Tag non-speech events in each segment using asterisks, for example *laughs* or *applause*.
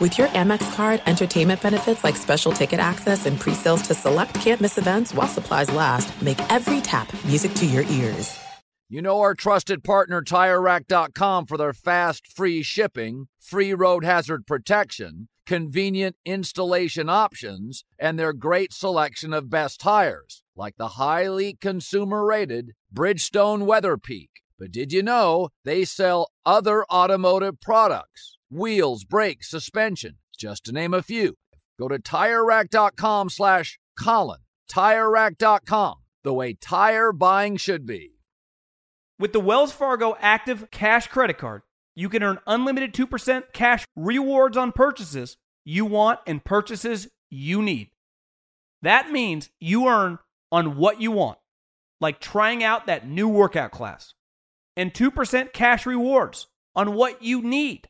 With your Amex card, entertainment benefits like special ticket access and pre-sales to select campus events while supplies last, make every tap music to your ears. You know our trusted partner TireRack.com for their fast, free shipping, free road hazard protection, convenient installation options, and their great selection of best tires, like the highly consumer-rated Bridgestone WeatherPeak. But did you know they sell other automotive products? Wheels, brakes, suspension, just to name a few. Go to TireRack.com slash Colin. TireRack.com, the way tire buying should be. With the Wells Fargo Active Cash Credit Card, you can earn unlimited 2% cash rewards on purchases you want and purchases you need. That means you earn on what you want, like trying out that new workout class, and 2% cash rewards on what you need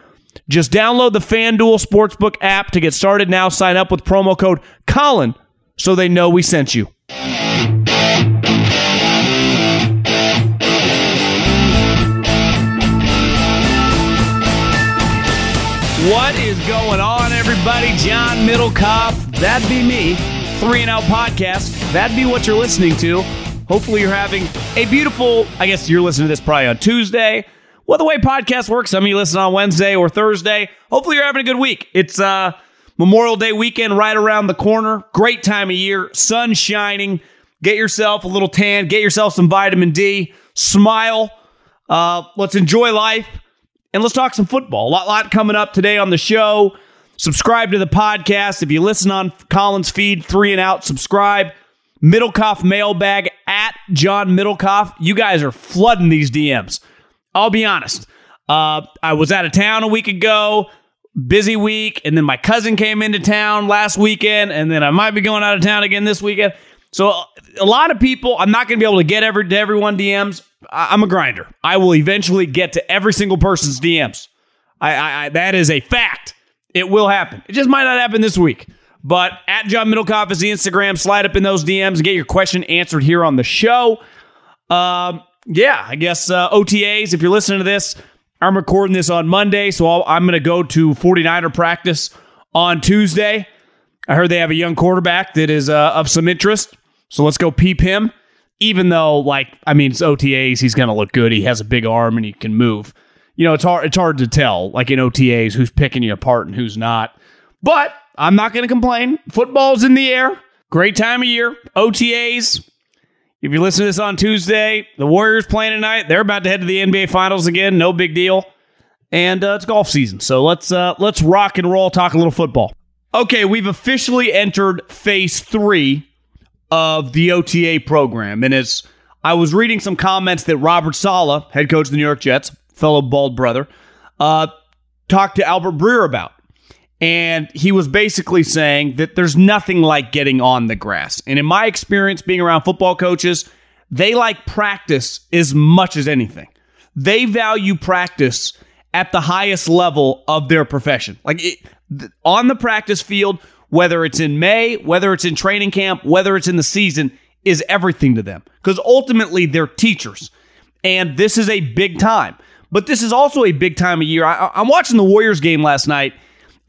just download the FanDuel Sportsbook app to get started now. Sign up with promo code Colin so they know we sent you. What is going on, everybody? John Middlekauff. That'd be me. Three and Out Podcast. That'd be what you're listening to. Hopefully, you're having a beautiful, I guess you're listening to this probably on Tuesday well, the way podcast works, some of you listen on Wednesday or Thursday. Hopefully, you're having a good week. It's uh, Memorial Day weekend right around the corner. Great time of year, sun shining. Get yourself a little tan, get yourself some vitamin D, smile. Uh, let's enjoy life, and let's talk some football. A lot, lot coming up today on the show. Subscribe to the podcast. If you listen on Colin's feed, three and out, subscribe. Middlekauff mailbag at John Middlekauff. You guys are flooding these DMs. I'll be honest. Uh, I was out of town a week ago, busy week, and then my cousin came into town last weekend, and then I might be going out of town again this weekend. So a lot of people, I'm not going to be able to get every to everyone DMs. I, am a grinder. I will eventually get to every single person's DMs. I, I, I, that is a fact. It will happen. It just might not happen this week. But at John Middlekauff is the Instagram. Slide up in those DMs and get your question answered here on the show. Um, yeah, I guess uh, OTAs, if you're listening to this, I'm recording this on Monday, so i am going to go to 49er practice on Tuesday. I heard they have a young quarterback that is uh, of some interest, so let's go peep him. Even though, like, I mean, it's OTAs, he's going to look good. He has a big arm and he can move. You know, it's hard. It's hard to tell, like in OTAs, who's picking you apart and who's not. But I'm not going to complain. Football's in the air. Great time of year. OTAs, if you listen to this on Tuesday, the Warriors playing tonight. They're about to head to the NBA Finals again. No big deal. And uh, it's golf season, so let's uh, let's rock and roll. Talk a little football. Okay, we've officially entered phase three of the OTA program, and as I was reading some comments that Robert Saleh, head coach of the New York Jets, fellow bald brother, uh, talked to Albert Breer about. And he was basically saying that there's nothing like getting on the grass. And in my experience being around football coaches, they like practice as much as anything. They value practice at the highest level of their profession. Like it, on the practice field, whether it's in May, whether it's in training camp, whether it's in the season, is everything to them because ultimately they're teachers. And this is a big time. But this is also a big time of year. I, I'm watching the Warriors game last night,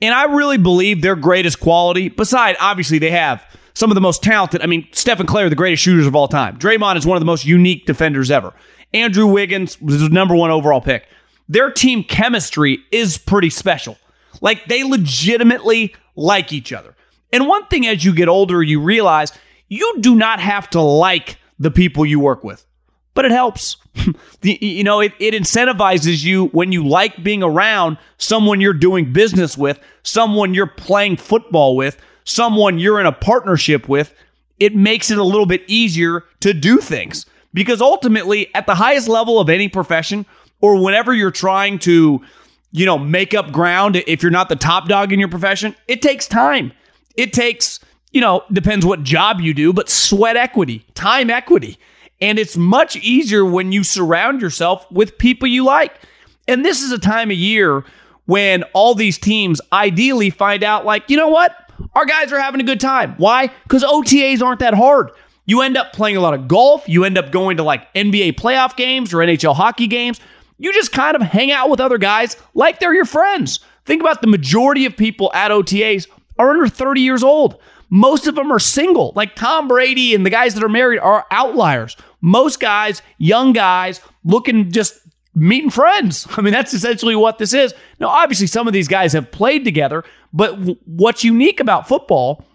and I really believe their greatest quality, beside obviously they have some of the most talented. I mean, Stephen Klay, the greatest shooters of all time. Draymond is one of the most unique defenders ever. Andrew Wiggins was the number one overall pick. Their team chemistry is pretty special. Like they legitimately like each other. And one thing as you get older, you realize you do not have to like the people you work with, but it helps. *laughs* you know, it, it incentivizes you when you like being around someone you're doing business with, someone you're playing football with, someone you're in a partnership with. It makes it a little bit easier to do things because ultimately, at the highest level of any profession, or whenever you're trying to, you know, make up ground, if you're not the top dog in your profession, it takes time. It takes, you know, depends what job you do, but sweat equity, time equity. And it's much easier when you surround yourself with people you like. And this is a time of year when all these teams ideally find out, like, you know what? Our guys are having a good time. Why? Because OTAs aren't that hard. You end up playing a lot of golf. You end up going to like NBA playoff games or NHL hockey games. You just kind of hang out with other guys like they're your friends. Think about the majority of people at OTAs are under 30 years old. Most of them are single. Like Tom Brady and the guys that are married are outliers. Most guys, young guys, looking just meeting friends. *laughs* I mean, that's essentially what this is. Now, obviously, some of these guys have played together, but w- what's unique about football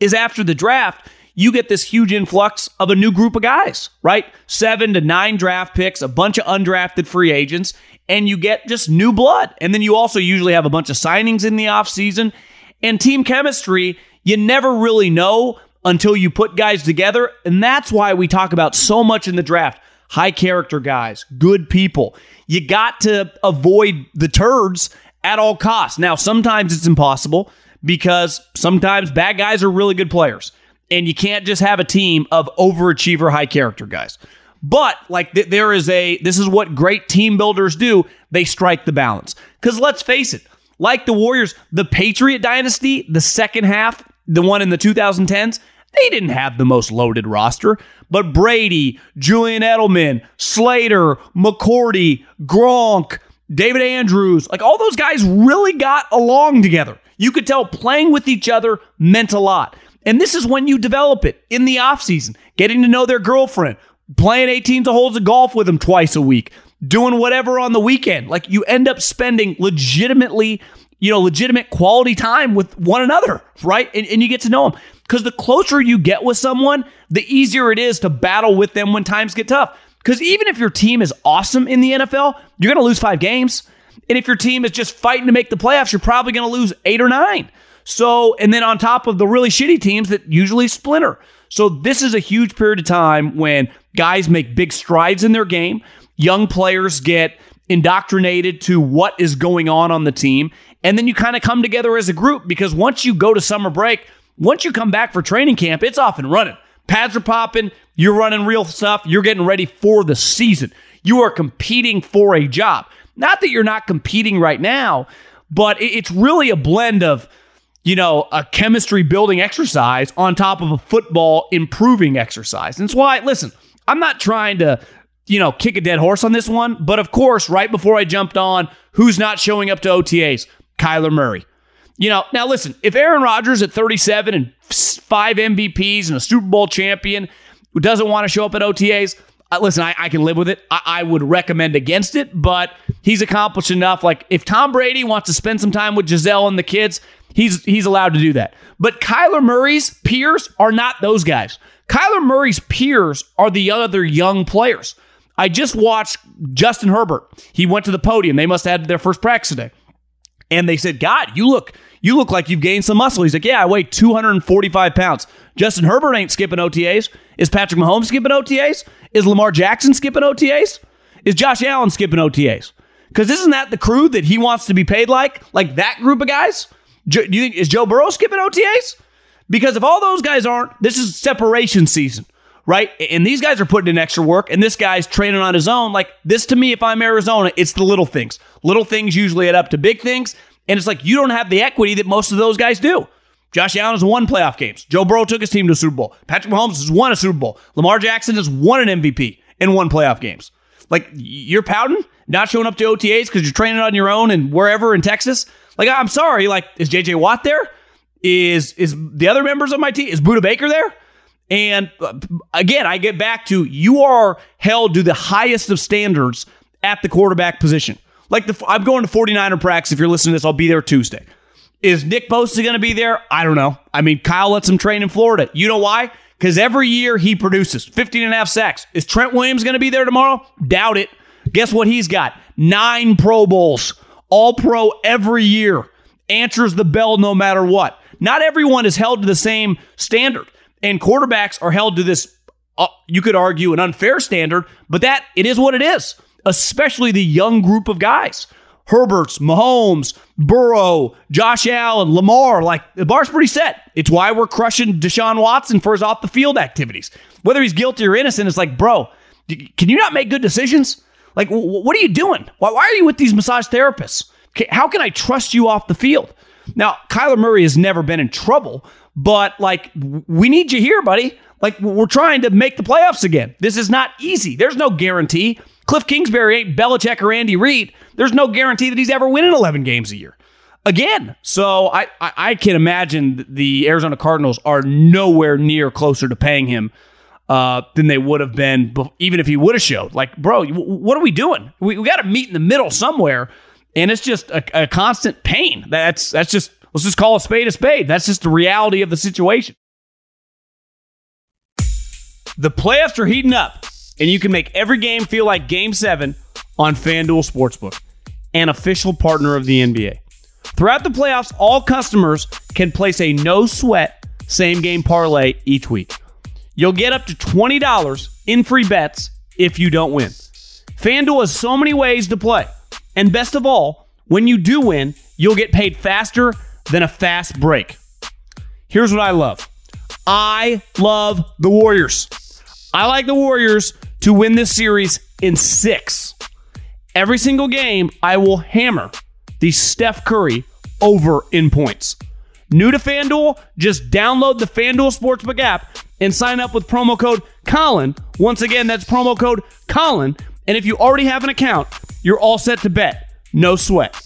is after the draft, you get this huge influx of a new group of guys, right? Seven to nine draft picks, a bunch of undrafted free agents, and you get just new blood. And then you also usually have a bunch of signings in the offseason. And team chemistry, you never really know until you put guys together. And that's why we talk about so much in the draft high character guys, good people. You got to avoid the turds at all costs. Now, sometimes it's impossible because sometimes bad guys are really good players. And you can't just have a team of overachiever high character guys. But like th- there is a this is what great team builders do. They strike the balance. Cuz let's face it, like the Warriors, the Patriot dynasty, the second half, the one in the 2010s, they didn't have the most loaded roster. But Brady, Julian Edelman, Slater, McCourty, Gronk, David Andrews, like all those guys really got along together. You could tell playing with each other meant a lot. And this is when you develop it in the offseason, getting to know their girlfriend, playing 18 holes of golf with them twice a week, doing whatever on the weekend. Like you end up spending legitimately, you know, legitimate quality time with one another, right? And, and you get to know them. Because the closer you get with someone, the easier it is to battle with them when times get tough. Because even if your team is awesome in the NFL, you're going to lose five games. And if your team is just fighting to make the playoffs, you're probably going to lose eight or nine. So, and then on top of the really shitty teams that usually splinter. So, this is a huge period of time when guys make big strides in their game. Young players get indoctrinated to what is going on on the team. And then you kind of come together as a group because once you go to summer break, once you come back for training camp, it's off and running. Pads are popping, you're running real stuff, you're getting ready for the season. You are competing for a job. Not that you're not competing right now, but it's really a blend of, you know, a chemistry building exercise on top of a football improving exercise. And it's why, listen, I'm not trying to, you know, kick a dead horse on this one, but of course, right before I jumped on, who's not showing up to OTAs? Kyler Murray. You know, now listen, if Aaron Rodgers at 37 and five MVPs and a Super Bowl champion who doesn't want to show up at OTAs, listen, I, I, can live with it. I, I, would recommend against it, but he's accomplished enough. Like if Tom Brady wants to spend some time with Gisele and the kids, he's he's allowed to do that. But Kyler Murray's peers are not those guys. Kyler Murray's peers are the other young players. I just watched Justin Herbert. He went to the podium. They must have had their first practice today. And they said, God, you look, you look like you've gained some muscle. He's like, Yeah, I weigh 245 pounds. Justin Herbert ain't skipping OTAs. Is Patrick Mahomes skipping OTAs? Is Lamar Jackson skipping OTAs? Is Josh Allen skipping OTAs? Because isn't that the crew that he wants to be paid like? Like that group of guys? Do you think is Joe Burrow skipping OTAs? Because if all those guys aren't, this is separation season. Right? And these guys are putting in extra work, and this guy's training on his own. Like this to me, if I'm Arizona, it's the little things. Little things usually add up to big things. And it's like you don't have the equity that most of those guys do. Josh Allen has won playoff games. Joe Burrow took his team to Super Bowl. Patrick Mahomes has won a Super Bowl. Lamar Jackson has won an MVP and won playoff games. Like you're pouting, not showing up to OTAs because you're training on your own and wherever in Texas. Like I'm sorry. Like is JJ Watt there? Is is the other members of my team? Is Budda Baker there? And uh, again, I get back to you are held to the highest of standards at the quarterback position. Like the, I'm going to 49er practice. If you're listening to this, I'll be there Tuesday. Is Nick Bosa going to be there? I don't know. I mean, Kyle lets him train in Florida. You know why? Because every year he produces 15 and a half sacks. Is Trent Williams going to be there tomorrow? Doubt it. Guess what he's got? Nine Pro Bowls, all pro every year. Answers the bell no matter what. Not everyone is held to the same standard, and quarterbacks are held to this, uh, you could argue, an unfair standard, but that it is what it is especially the young group of guys. Herberts, Mahomes, Burrow, Josh Allen, Lamar, like the bar's pretty set. It's why we're crushing Deshaun Watson for his off the field activities. Whether he's guilty or innocent, it's like, bro, can you not make good decisions? Like, what are you doing? Why, why are you with these massage therapists? How can I trust you off the field? Now, Kyler Murray has never been in trouble, but like, we need you here, buddy. Like, we're trying to make the playoffs again. This is not easy. There's no guarantee. Cliff Kingsbury ain't Belichick or Andy Reid. There's no guarantee that he's ever winning 11 games a year. Again, so I, I, I can imagine the Arizona Cardinals are nowhere near closer to paying him uh, than they would have been, even if he would have showed. Like, bro, what are we doing? We, we got to meet in the middle somewhere, and it's just a, a constant pain. That's that's just let's just call a spade a spade. That's just the reality of the situation. The playoffs are heating up and you can make every game feel like Game 7 on FanDuel Sportsbook, an official partner of the NBA. Throughout the playoffs, all customers can place a no sweat same game parlay each week. You'll get up to $20 in free bets if you don't win. FanDuel has so many ways to play. And best of all, when you do win, you'll get paid faster than a fast break. Here's what I love I love the Warriors. I like the Warriors to win this series in six. Every single game, I will hammer the Steph Curry over in points. New to FanDuel? Just download the FanDuel Sportsbook app and sign up with promo code Colin. Once again, that's promo code Colin. And if you already have an account, you're all set to bet. No sweat.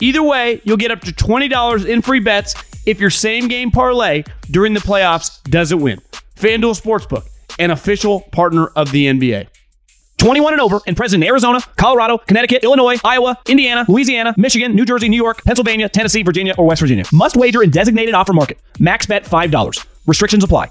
Either way, you'll get up to $20 in free bets if your same game parlay during the playoffs doesn't win. FanDuel Sportsbook an official partner of the NBA. 21 and over and present in Arizona, Colorado, Connecticut, Illinois, Iowa, Indiana, Louisiana, Michigan, New Jersey, New York, Pennsylvania, Tennessee, Virginia, or West Virginia. Must wager in designated offer market. Max bet $5. Restrictions apply.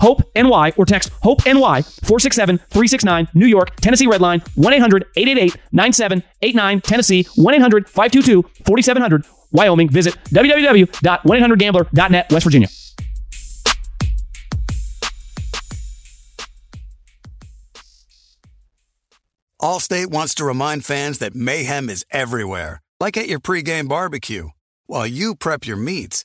HOPE NY or text HOPE NY 467 369 New York, Tennessee Redline 1 800 888 9789 Tennessee 1 800 522 4700 Wyoming. Visit www.1800gambler.net West Virginia. Allstate wants to remind fans that mayhem is everywhere, like at your pregame barbecue. While you prep your meats,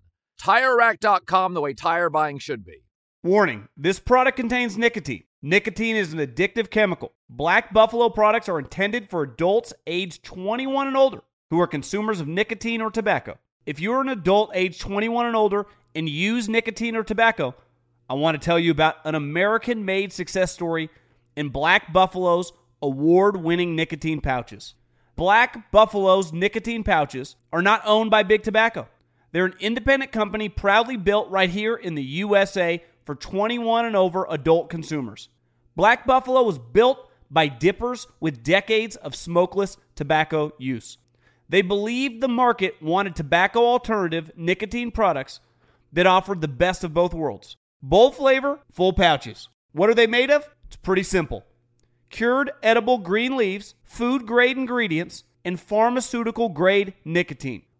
TireRack.com, the way tire buying should be. Warning this product contains nicotine. Nicotine is an addictive chemical. Black Buffalo products are intended for adults aged 21 and older who are consumers of nicotine or tobacco. If you're an adult aged 21 and older and use nicotine or tobacco, I want to tell you about an American made success story in Black Buffalo's award winning nicotine pouches. Black Buffalo's nicotine pouches are not owned by Big Tobacco. They're an independent company proudly built right here in the USA for 21 and over adult consumers. Black Buffalo was built by dippers with decades of smokeless tobacco use. They believed the market wanted tobacco alternative nicotine products that offered the best of both worlds. Bold flavor, full pouches. What are they made of? It's pretty simple cured edible green leaves, food grade ingredients, and pharmaceutical grade nicotine.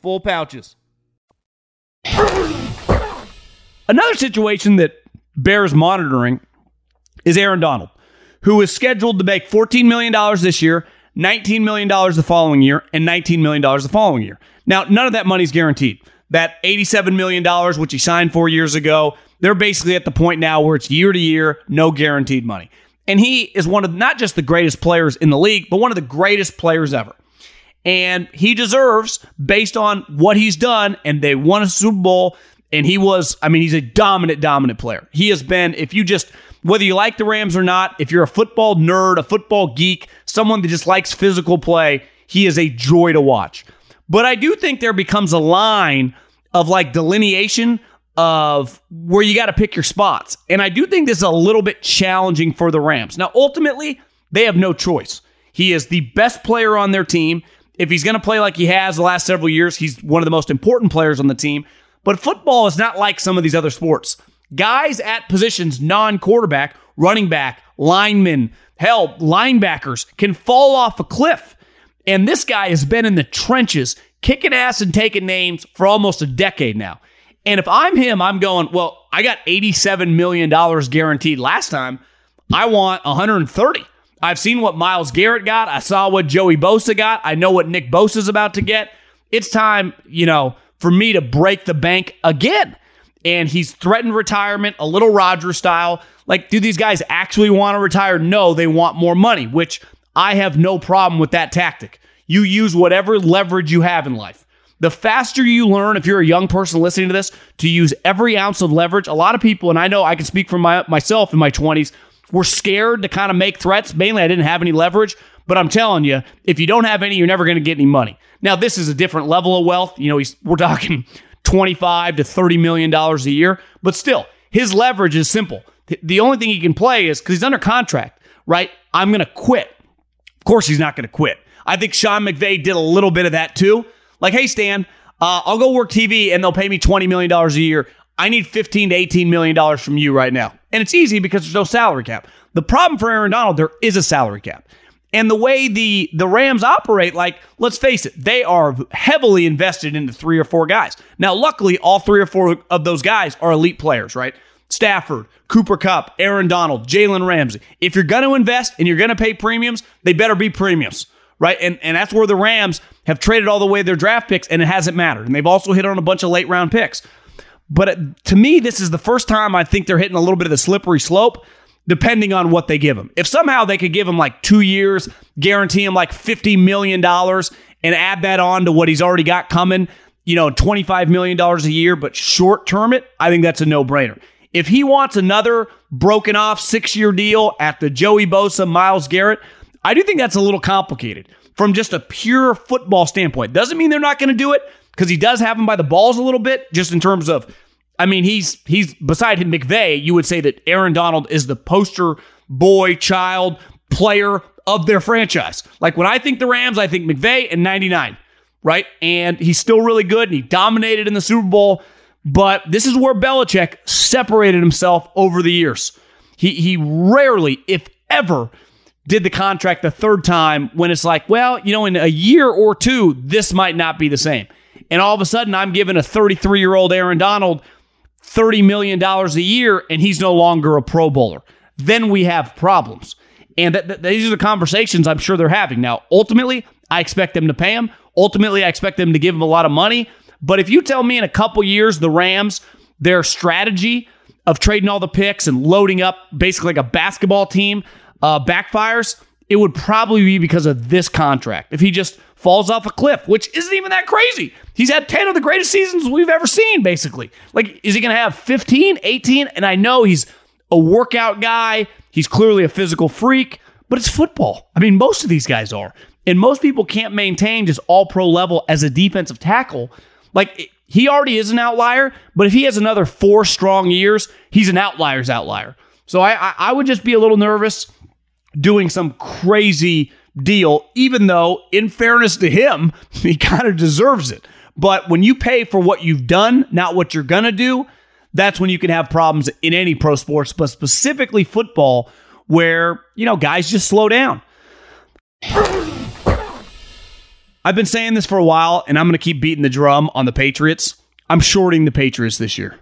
full pouches. Another situation that bears monitoring is Aaron Donald, who is scheduled to make $14 million this year, $19 million the following year, and $19 million the following year. Now, none of that money is guaranteed. That $87 million, which he signed four years ago, they're basically at the point now where it's year to year, no guaranteed money. And he is one of not just the greatest players in the league, but one of the greatest players ever. And he deserves, based on what he's done, and they won a Super Bowl, and he was, I mean, he's a dominant, dominant player. He has been, if you just, whether you like the Rams or not, if you're a football nerd, a football geek, someone that just likes physical play, he is a joy to watch. But I do think there becomes a line of like delineation of where you got to pick your spots. And I do think this is a little bit challenging for the Rams. Now, ultimately, they have no choice. He is the best player on their team. If he's going to play like he has the last several years, he's one of the most important players on the team. But football is not like some of these other sports. Guys at positions non quarterback, running back, linemen, hell, linebackers can fall off a cliff. And this guy has been in the trenches, kicking ass and taking names for almost a decade now. And if I'm him, I'm going, well, I got $87 million guaranteed last time. I want 130. I've seen what Myles Garrett got. I saw what Joey Bosa got. I know what Nick Bosa's about to get. It's time, you know, for me to break the bank again. And he's threatened retirement, a little Roger style. Like, do these guys actually want to retire? No, they want more money, which I have no problem with that tactic. You use whatever leverage you have in life. The faster you learn, if you're a young person listening to this, to use every ounce of leverage, a lot of people, and I know I can speak for my, myself in my 20s, were scared to kind of make threats. Mainly, I didn't have any leverage, but I'm telling you, if you don't have any, you're never going to get any money. Now, this is a different level of wealth. You know, we're talking *laughs* 25 to 30 million dollars a year. But still, his leverage is simple. The only thing he can play is because he's under contract, right? I'm going to quit. Of course, he's not going to quit. I think Sean McVay did a little bit of that too. Like, hey, Stan, uh, I'll go work TV and they'll pay me $20 million a year. I need 15 to 18 million dollars from you right now. And it's easy because there's no salary cap. The problem for Aaron Donald, there is a salary cap. And the way the the Rams operate, like, let's face it, they are heavily invested into three or four guys. Now, luckily, all three or four of those guys are elite players, right? Stafford, Cooper Kupp, Aaron Donald, Jalen Ramsey. If you're going to invest and you're going to pay premiums, they better be premiums, right? And and that's where the Rams have traded all the way their draft picks, and it hasn't mattered. And they've also hit on a bunch of late round picks. But to me, this is the first time I think they're hitting a little bit of the slippery slope, depending on what they give him. If somehow they could give him like two years, guarantee him like $50 million, and add that on to what he's already got coming, you know, $25 million a year, but short term it, I think that's a no brainer. If he wants another broken off six year deal at the Joey Bosa, Myles Garrett, I do think that's a little complicated from just a pure football standpoint. Doesn't mean they're not going to do it because he does have him by the balls a little bit, just in terms of, I mean, he's he's beside him McVay. You would say that Aaron Donald is the poster boy, child, player of their franchise. Like when I think the Rams, I think McVay and 99, right? And he's still really good and he dominated in the Super Bowl. But this is where Belichick separated himself over the years. He he rarely, if ever, did the contract the third time when it's like, well, you know, in a year or two, this might not be the same. And all of a sudden, I'm giving a 33 year old Aaron Donald $30 million a year, and he's no longer a Pro Bowler. Then we have problems. And th- th- these are the conversations I'm sure they're having. Now, ultimately, I expect them to pay him. Ultimately, I expect them to give him a lot of money. But if you tell me in a couple years the Rams, their strategy of trading all the picks and loading up basically like a basketball team uh, backfires, it would probably be because of this contract. If he just falls off a cliff, which isn't even that crazy. He's had 10 of the greatest seasons we've ever seen, basically. Like, is he going to have 15, 18? And I know he's a workout guy. He's clearly a physical freak, but it's football. I mean, most of these guys are. And most people can't maintain just all pro level as a defensive tackle like he already is an outlier, but if he has another four strong years, he's an outlier's outlier. So I, I, I would just be a little nervous doing some crazy deal, even though, in fairness to him, *laughs* he kind of deserves it. But when you pay for what you've done, not what you're going to do, that's when you can have problems in any pro sports, but specifically football, where, you know, guys just slow down. I've been saying this for a while, and I'm going to keep beating the drum on the Patriots. I'm shorting the Patriots this year.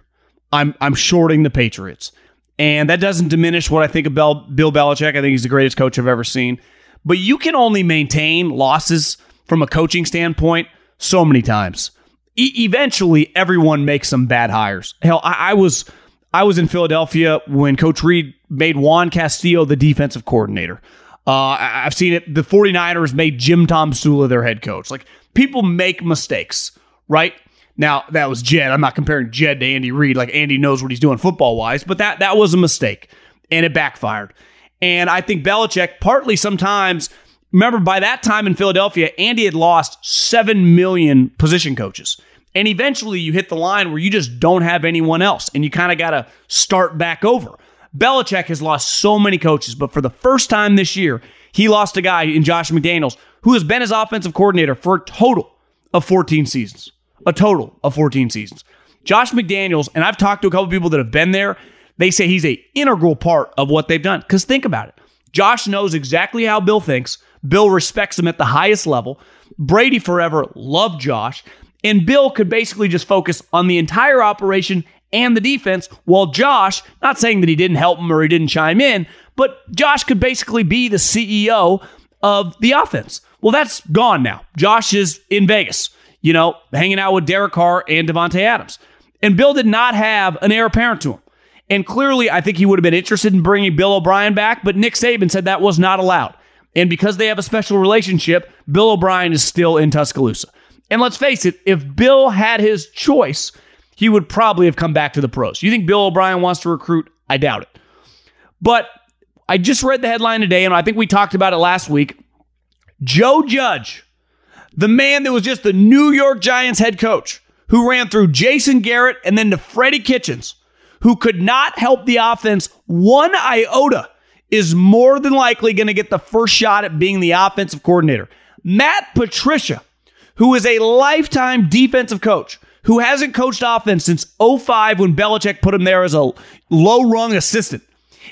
I'm I'm shorting the Patriots, and that doesn't diminish what I think of Bill, Bill Belichick. I think he's the greatest coach I've ever seen. But you can only maintain losses from a coaching standpoint so many times. E- eventually, everyone makes some bad hires. Hell, I, I was I was in Philadelphia when Coach Reid made Juan Castillo the defensive coordinator. Uh, I've seen it. The 49ers made Jim Tomsula their head coach. Like people make mistakes, right? Now that was Jed. I'm not comparing Jed to Andy Reid. Like Andy knows what he's doing football wise, but that that was a mistake and it backfired. And I think Belichick partly sometimes remember by that time in Philadelphia, Andy had lost seven million position coaches. And eventually you hit the line where you just don't have anyone else and you kind of got to start back over. Belichick has lost so many coaches, but for the first time this year, he lost a guy in Josh McDaniels who has been his offensive coordinator for a total of 14 seasons. A total of 14 seasons. Josh McDaniels, and I've talked to a couple people that have been there, they say he's a integral part of what they've done. Because think about it. Josh knows exactly how Bill thinks. Bill respects him at the highest level. Brady forever loved Josh. And Bill could basically just focus on the entire operation and the defense, while Josh, not saying that he didn't help him or he didn't chime in, but Josh could basically be the CEO of the offense. Well, that's gone now. Josh is in Vegas, you know, hanging out with Derek Carr and Davante Adams. And Bill did not have an heir apparent to him. And clearly, I think he would have been interested in bringing Bill O'Brien back, but Nick Saban said that was not allowed. And because they have a special relationship, Bill O'Brien is still in Tuscaloosa. And let's face it, if Bill had his choice, he would probably have come back to the pros. You think Bill O'Brien wants to recruit? I doubt it. But I just read the headline today, and I think we talked about it last week. Joe Judge, the man that was just the New York Giants head coach, who ran through Jason Garrett and then to Freddie Kitchens, who could not help the offense one iota, is more than likely going to get the first shot at being the offensive coordinator. Matt Patricia, who is a lifetime defensive coach, who hasn't coached offense since 05 when Belichick put him there as a low rung assistant,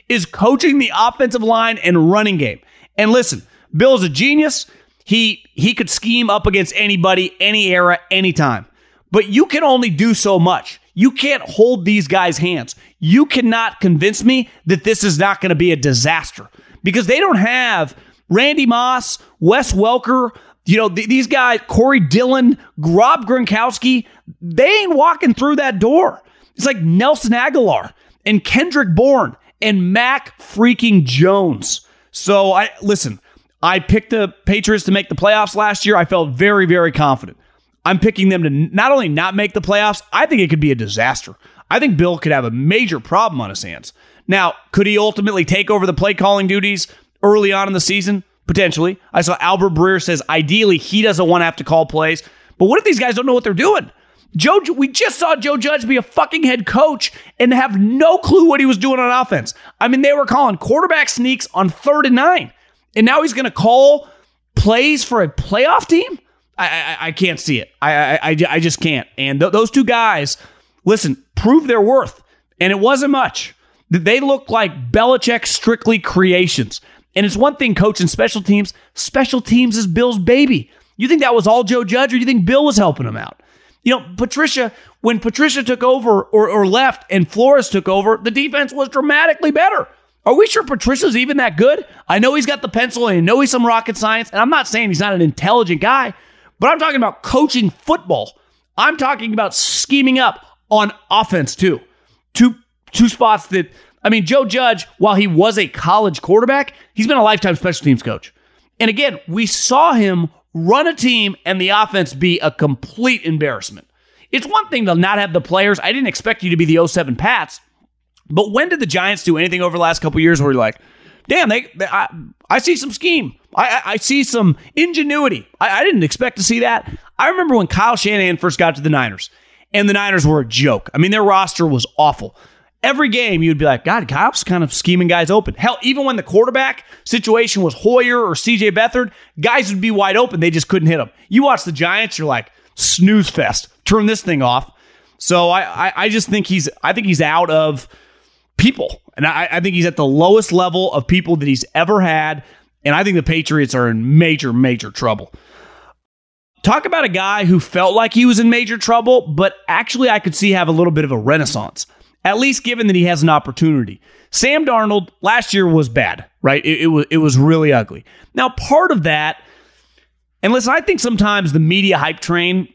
is coaching the offensive line and running game. And listen, Bill is a genius. He he could scheme up against anybody, any era, anytime. But you can only do so much. You can't hold these guys' hands. You cannot convince me that this is not going to be a disaster because they don't have Randy Moss, Wes Welker, you know, th- these guys, Corey Dillon, Rob Gronkowski, they ain't walking through that door. It's like Nelson Agholor and Kendrick Bourne and Mac freaking Jones. So I listen, I picked the Patriots to make the playoffs last year. I felt very, very confident. I'm picking them to not only not make the playoffs, I think it could be a disaster. I think Bill could have a major problem on his hands. Now, could he ultimately take over the play calling duties early on in the season? Potentially. I saw Albert Breer says ideally he doesn't want to have to call plays. But what if these guys don't know what they're doing? Joe, we just saw Joe Judge be a fucking head coach and have no clue what he was doing on offense. I mean, they were calling quarterback sneaks on third and nine, and now he's going to call plays for a playoff team. I, I, I can't see it. I, I, I just can't. And th- those two guys, listen, prove their worth, and it wasn't much. They look like Belichick strictly creations. And it's one thing coaching special teams. Special teams is Bill's baby. You think that was all Joe Judge, or you think Bill was helping him out? You know, Patricia, when Patricia took over or, or left and Flores took over, the defense was dramatically better. Are we sure Patricia's even that good? I know he's got the pencil and I know he's some rocket science, and I'm not saying he's not an intelligent guy, but I'm talking about coaching football. I'm talking about scheming up on offense too. Two two spots that I mean, Joe Judge, while he was a college quarterback, he's been a lifetime special teams coach. And again, we saw him run a team and the offense be a complete embarrassment. It's one thing to not have the players. I didn't expect you to be the 07 Pats, but when did the Giants do anything over the last couple years where you're like, damn, they, they I, I, see some scheme. I, I, I see some ingenuity. I, didn't expect to see that. I remember when Kyle Shanahan first got to the Niners, and the Niners were a joke. I mean, their roster was awful every game you'd be like, God, Kyle's kind of scheming guys open. Hell, even when the quarterback situation was Hoyer or CJ Beathard, guys would be wide open. They just couldn't hit them. You watch the Giants, you're like, snooze fest. Turn this thing off. So I, I, I just think he's I think he's out of people. And I, I think he's at the lowest level of people that he's ever had. And I think the Patriots are in major, major trouble. Talk about a guy who felt like he was in major trouble, but actually I could see have a little bit of a renaissance at least given that he has an opportunity. Sam Darnold last year was bad, right? It, it, was it was really ugly. Now, part of that, and listen, I think sometimes the media hype train,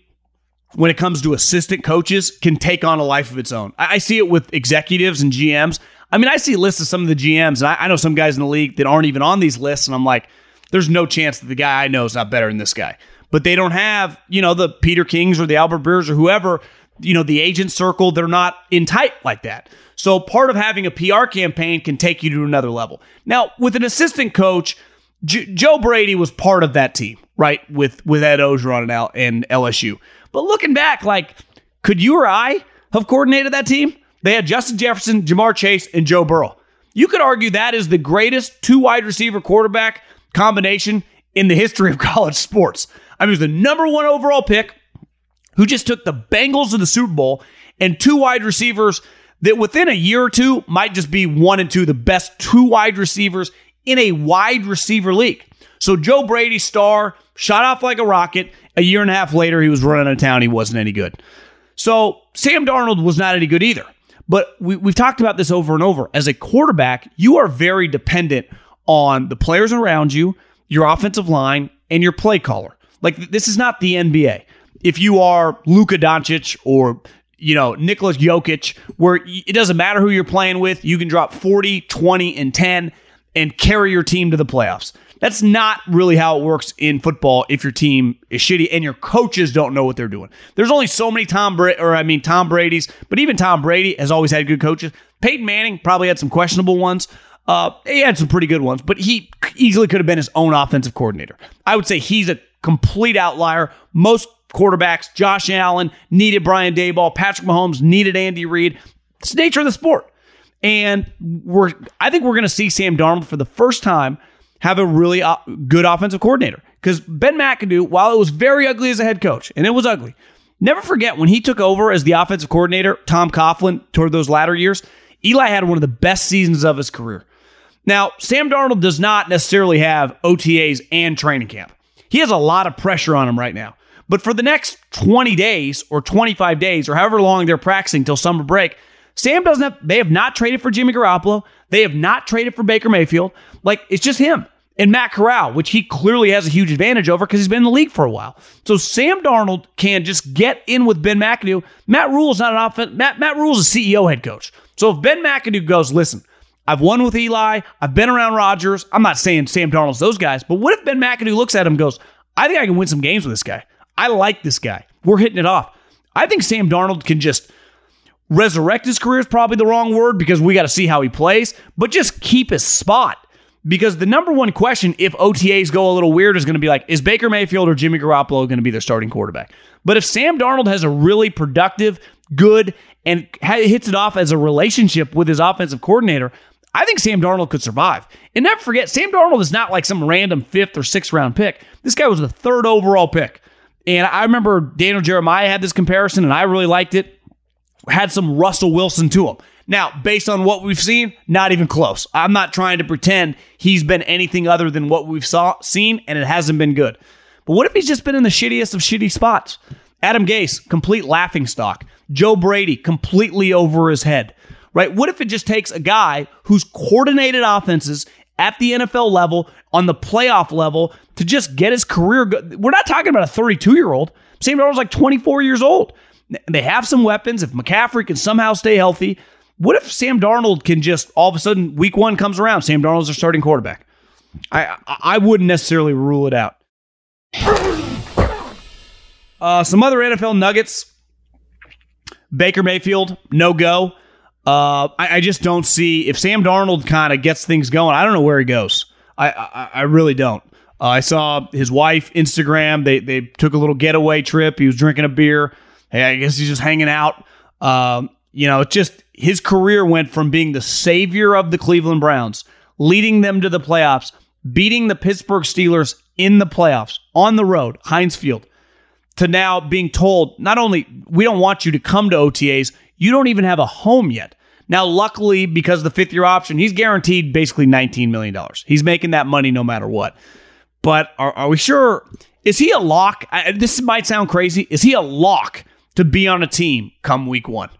when it comes to assistant coaches, can take on a life of its own. I, I see it with executives and GMs. I mean, I see lists of some of the GMs, and I, I know some guys in the league that aren't even on these lists, and I'm like, there's no chance that the guy I know is not better than this guy. But they don't have, you know, the Peter Kings or the Albert Breers or whoever you know, the agent circle, they're not in tight like that. So part of having a PR campaign can take you to another level. Now, with an assistant coach, J- Joe Brady was part of that team, right? With with Ed Orgeron and, L- and LSU. But looking back, like, could you or I have coordinated that team? They had Justin Jefferson, Ja'Marr Chase, and Joe Burrow. You could argue that is the greatest two wide receiver quarterback combination in the history of *laughs* college sports. I mean, it was the number one overall pick who just took the Bengals to the Super Bowl and two wide receivers that within a year or two might just be one and two, the best two wide receivers in a wide receiver league. So Joe Brady, star, shot off like a rocket. A year and a half later, he was running out of town. He wasn't any good. So Sam Darnold was not any good either. But we, we've talked about this over and over. As a quarterback, you are very dependent on the players around you, your offensive line, and your play caller. Like this is not the NBA if you are Luka Doncic or you know, Nicholas Jokic, where it doesn't matter who you're playing with, you can drop 40, 20, and 10 and carry your team to the playoffs. That's not really how it works in football if your team is shitty and your coaches don't know what they're doing. There's only so many Tom Brady, or I mean Tom Brady's, but even Tom Brady has always had good coaches. Peyton Manning probably had some questionable ones. Uh, he had some pretty good ones, but he easily could have been his own offensive coordinator. I would say he's a complete outlier. Most quarterbacks. Josh Allen needed Brian Daboll. Patrick Mahomes needed Andy Reid. It's the nature of the sport. And we're I think we're going to see Sam Darnold for the first time have a really uh, good offensive coordinator. Because Ben McAdoo, while it was very ugly as a head coach, and it was ugly, never forget when he took over as the offensive coordinator, Tom Coughlin, toward those latter years, Eli had one of the best seasons of his career. Now, Sam Darnold does not necessarily have OTAs and training camp. He has a lot of pressure on him right now. But for the next 20 days or 25 days or however long they're practicing till summer break, Sam doesn't have, they have not traded for Jimmy Garoppolo. They have not traded for Baker Mayfield. Like, it's just him and Matt Corral, which he clearly has a huge advantage over because he's been in the league for a while. So Sam Darnold can just get in with Ben McAdoo. Matt Rhule is not an offense. Matt, Matt is a CEO head coach. So if Ben McAdoo goes, listen, I've won with Eli. I've been around Rodgers. I'm not saying Sam Darnold's those guys, but what if Ben McAdoo looks at him and goes, I think I can win some games with this guy. I like this guy. We're hitting it off. I think Sam Darnold can just resurrect his career is probably the wrong word because we got to see how he plays, but just keep his spot. Because the number one question, if OTAs go a little weird, is going to be like, is Baker Mayfield or Jimmy Garoppolo going to be their starting quarterback? But if Sam Darnold has a really productive, good, and hits it off as a relationship with his offensive coordinator, I think Sam Darnold could survive. And never forget, Sam Darnold is not like some random fifth or sixth round pick. This guy was the third overall pick. And I remember Daniel Jeremiah had this comparison, and I really liked it. Had some Russell Wilson to him. Now, based on what we've seen, not even close. I'm not trying to pretend he's been anything other than what we've saw, seen, and it hasn't been good. But what if he's just been in the shittiest of shitty spots? Adam Gase, complete laughing stock. Joe Brady, completely over his head. Right? What if it just takes a guy who's coordinated offenses at the NFL level, on the playoff level, to just get his career? Go- We're not talking about a 32 year old. Sam Darnold's like 24 years old. They have some weapons. If McCaffrey can somehow stay healthy, what if Sam Darnold can just all of a sudden week one comes around, Sam Darnold's our starting quarterback? I I wouldn't necessarily rule it out. Uh, some other NFL nuggets. Baker Mayfield, no go. Uh, I, I, just don't see if Sam Darnold kind of gets things going. I don't know where he goes. I I, I really don't. Uh, I saw his wife Instagram. They they took a little getaway trip. He was drinking a beer. Hey, I guess he's just hanging out. Um, you know, it's just his career went from being the savior of the Cleveland Browns, leading them to the playoffs, beating the Pittsburgh Steelers in the playoffs on the road, Heinz Field, to now being told not only we don't want you to come to OTAs, you don't even have a home yet. Now, luckily, because of the fifth year option, he's guaranteed basically $19 million. He's making that money no matter what. But are, are we sure? Is he a lock? I, this might sound crazy. Is he a lock to be on a team come week one?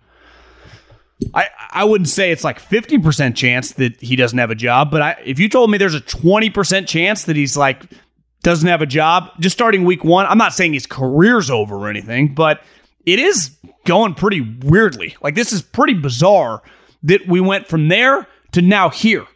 I, I wouldn't say it's like 50% chance that he doesn't have a job, but I, if you told me there's a 20% chance that he's like doesn't have a job just starting week one, I'm not saying his career's over or anything, but it is going pretty weirdly. Like this is pretty bizarre that we went from there to now here.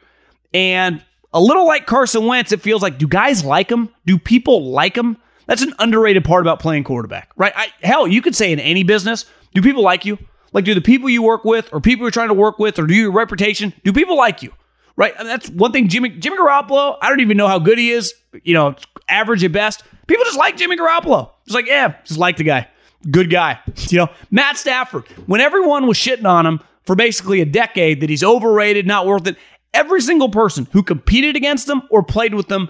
And a little like Carson Wentz, it feels like do guys like him? Do people like him? That's an underrated part about playing quarterback, right? I, hell, you could say in any business, do people like you? Like, do the people you work with, or people you're trying to work with, or do your reputation, do people like you? Right? And that's one thing. Jimmy Jimmy Garoppolo. I don't even know how good he is. You know, average at best. People just like Jimmy Garoppolo. It's like, yeah, just like the guy. Good guy. You know, Matt Stafford. When everyone was shitting on him for basically a decade that he's overrated, not worth it, every single person who competed against him or played with him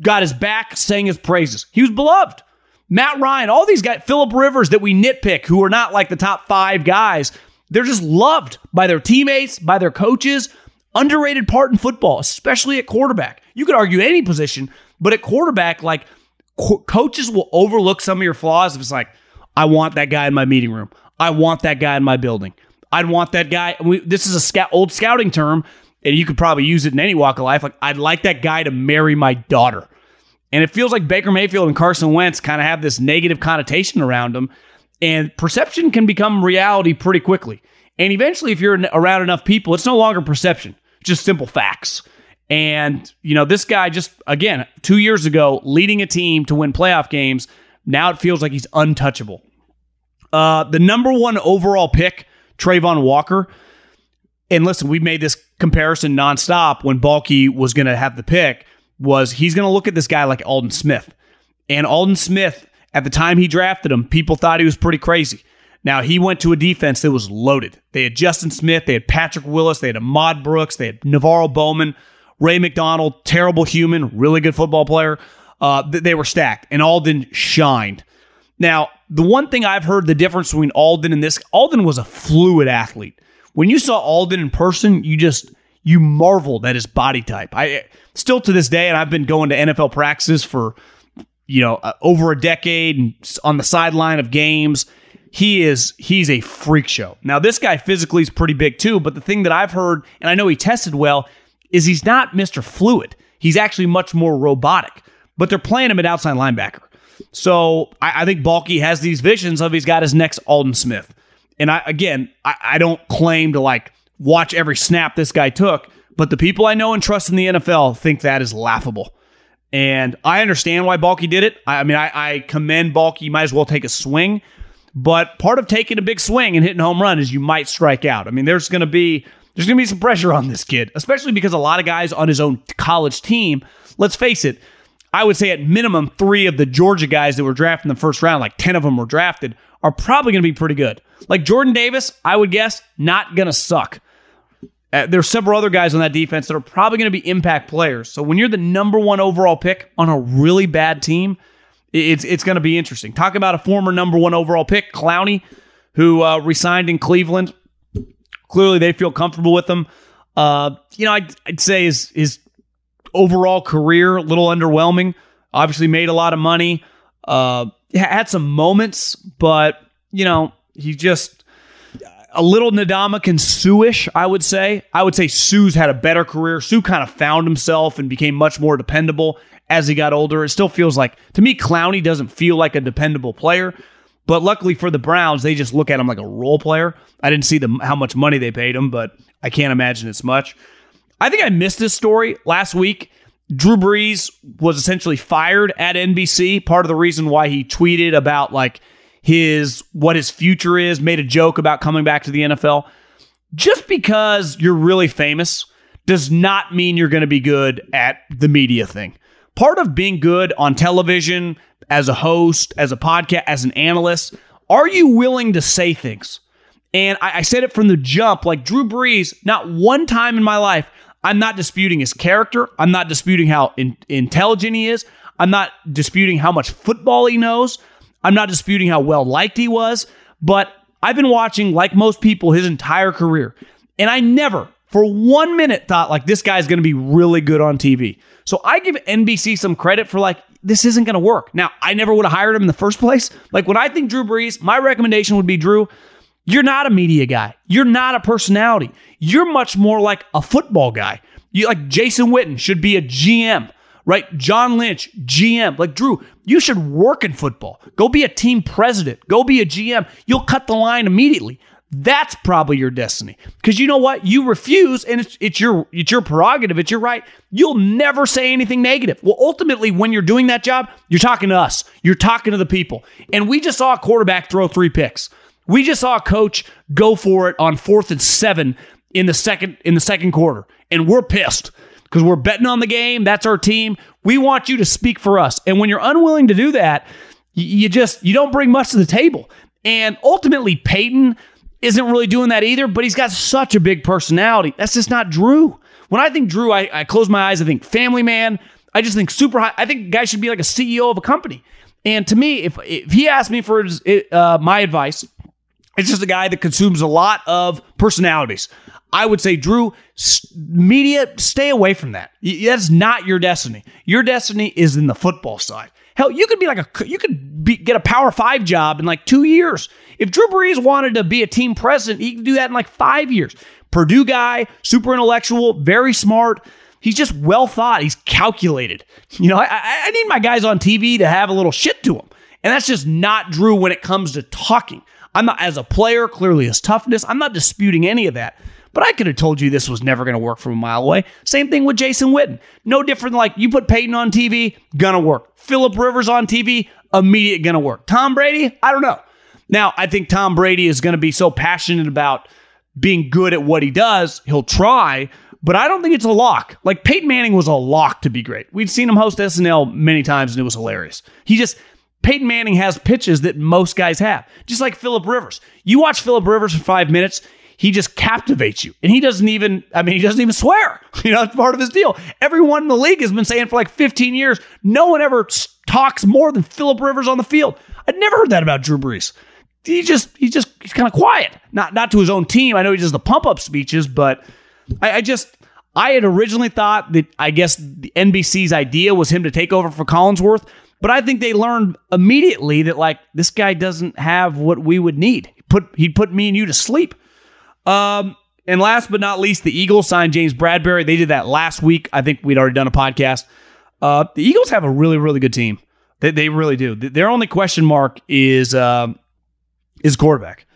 got his back, saying his praises. He was beloved. Matt Ryan, all these guys, Philip Rivers that we nitpick, who are not like the top five guys, they're just loved by their teammates, by their coaches. Underrated part in football, especially at quarterback. You could argue any position, but at quarterback, like co- coaches will overlook some of your flaws if it's like, I want that guy in my meeting room. I want that guy in my building. I'd want that guy. We, this is a scout, old scouting term, and you could probably use it in any walk of life. Like, I'd like that guy to marry my daughter. And it feels like Baker Mayfield and Carson Wentz kind of have this negative connotation around them. And perception can become reality pretty quickly. And eventually, if you're around enough people, it's no longer perception, just simple facts. And, you know, this guy just, again, two years ago, leading a team to win playoff games, now it feels like he's untouchable. Uh, the number one overall pick, Travon Walker. And listen, we made this comparison nonstop when Baalke was going to have the pick was he's going to look at this guy like Aldon Smith. And Aldon Smith, At the time he drafted him, people thought he was pretty crazy. Now he went to a defense that was loaded. They had Justin Smith, they had Patrick Willis, they had Ahmad Brooks, they had NaVorro Bowman, Ray McDonald, terrible human, really good football player. Uh, they were stacked, and Aldon shined. Now, the one thing I've heard the difference between Aldon and this, Aldon was a fluid athlete. When you saw Aldon in person, you just you marveled at his body type. I still to this day, and I've been going to NFL practices for you know uh, over a decade and on the sideline of games. He is he's a freak show. Now this guy physically is pretty big too, but the thing that I've heard, and I know he tested well, is he's not Mr. Fluid. He's actually much more robotic. But they're playing him at outside linebacker. So I, I think Baalke has these visions of he's got his next Aldon Smith. And I again, I, I don't claim to like watch every snap this guy took, but the people I know and trust in the NFL think that is laughable. And I understand why Baalke did it. I, I mean, I, I commend Baalke. You might as well take a swing. But part of taking a big swing and hitting home run is you might strike out. I mean, there's going to be there's going to be some pressure on this kid, especially because a lot of guys on his own college team. Let's face it, I would say at minimum three of the Georgia guys that were drafted in the first round, like 10 of them were drafted, are probably going to be pretty good. Like Jordan Davis, I would guess, not going to suck. Uh, there's several other guys on that defense that are probably going to be impact players. So when you're the number one overall pick on a really bad team, it's it's going to be interesting. Talk about a former number one overall pick, Clowney, who uh, resigned in Cleveland. Clearly, they feel comfortable with him. Uh, you know, I'd, I'd say his his overall career a little underwhelming. Obviously, made a lot of money. Uh, had some moments, but you know, he just a little Ndamukong Suh-ish, I would say. I would say Suh's had a better career. Suh kind of found himself and became much more dependable as he got older. It still feels like to me, Clowney doesn't feel like a dependable player. But luckily for the Browns, they just look at him like a role player. I didn't see the, how much money they paid him, but I can't imagine it's much. I think I missed this story last week. Drew Brees was essentially fired at NBC. Part of the reason why he tweeted about like his what his future is, made a joke about coming back to the NFL. Just because you're really famous does not mean you're going to be good at the media thing. Part of being good on television, as a host, as a podcast, as an analyst, are you willing to say things? And I, I said it from the jump like Drew Brees, not one time in my life I'm not disputing his character. I'm not disputing how in, intelligent he is. I'm not disputing how much football he knows. I'm not disputing how well liked he was. But I've been watching, like most people, his entire career. And I never, for one minute, thought like this guy's going to be really good on TV. So I give NBC some credit for like, this isn't going to work. Now, I never would have hired him in the first place. Like when I think Drew Brees, my recommendation would be Drew, you're not a media guy. You're not a personality. You're much more like a football guy. You like Jason Witten should be a GM, right? John Lynch, GM. Like Drew, you should work in football. Go be a team president. Go be a GM. You'll cut the line immediately. That's probably your destiny. Because you know what? You refuse, and it's, it's your it's your prerogative. It's your right. You'll never say anything negative. Well, ultimately, when you're doing that job, you're talking to us. You're talking to the people. And we just saw a quarterback throw three picks. We just saw a coach go for it on fourth and seven in the second in the second quarter, and we're pissed because we're betting on the game. That's our team. We want you to speak for us. And when you're unwilling to do that, you just you don't bring much to the table. And ultimately, Peyton isn't really doing that either. But he's got such a big personality. That's just not Drew. When I think Drew, I, I close my eyes. I think family man. I just think super high. I think guy should be like a CEO of a company. And to me, if if he asked me for his, uh, my advice, it's just a guy that consumes a lot of personalities. I would say, Drew, media, stay away from that. That's not your destiny. Your destiny is in the football side. Hell, you could be like a you could be, get a Power Five job in like two years. If Drew Brees wanted to be a team president, he could do that in like five years. Purdue guy, super intellectual, very smart. He's just well thought. He's calculated. You know, I, I need my guys on TV to have a little shit to them, and that's just not Drew when it comes to talking. I'm not, as a player, clearly his toughness, I'm not disputing any of that. But I could have told you this was never going to work from a mile away. Same thing with Jason Witten. No different like you put Peyton on TV, gonna work. Philip Rivers on TV, immediate gonna work. Tom Brady, I don't know. Now, I think Tom Brady is going to be so passionate about being good at what he does, he'll try, but I don't think it's a lock. Like Peyton Manning was a lock to be great. We'd seen him host SNL many times and it was hilarious. He just Peyton Manning has pitches that most guys have, just like Philip Rivers. You watch Philip Rivers for five minutes, he just captivates you. And he doesn't even, I mean, he doesn't even swear. *laughs* You know, that's part of his deal. Everyone in the league has been saying for like 15 years, no one ever talks more than Philip Rivers on the field. I'd never heard that about Drew Brees. He just, he just, he's kind of quiet. Not, not to his own team. I know he does the pump up speeches, but I, I just, I had originally thought that I guess the NBC's idea was him to take over for Collinsworth, but I think they learned immediately that like this guy doesn't have what we would need. He put he'd put me and you to sleep. Um, and last but not least, the Eagles signed James Bradberry. They did that last week. I think we'd already done a podcast. Uh, the Eagles have a really, really good team. They, they really do. Their only question mark is uh, is quarterback,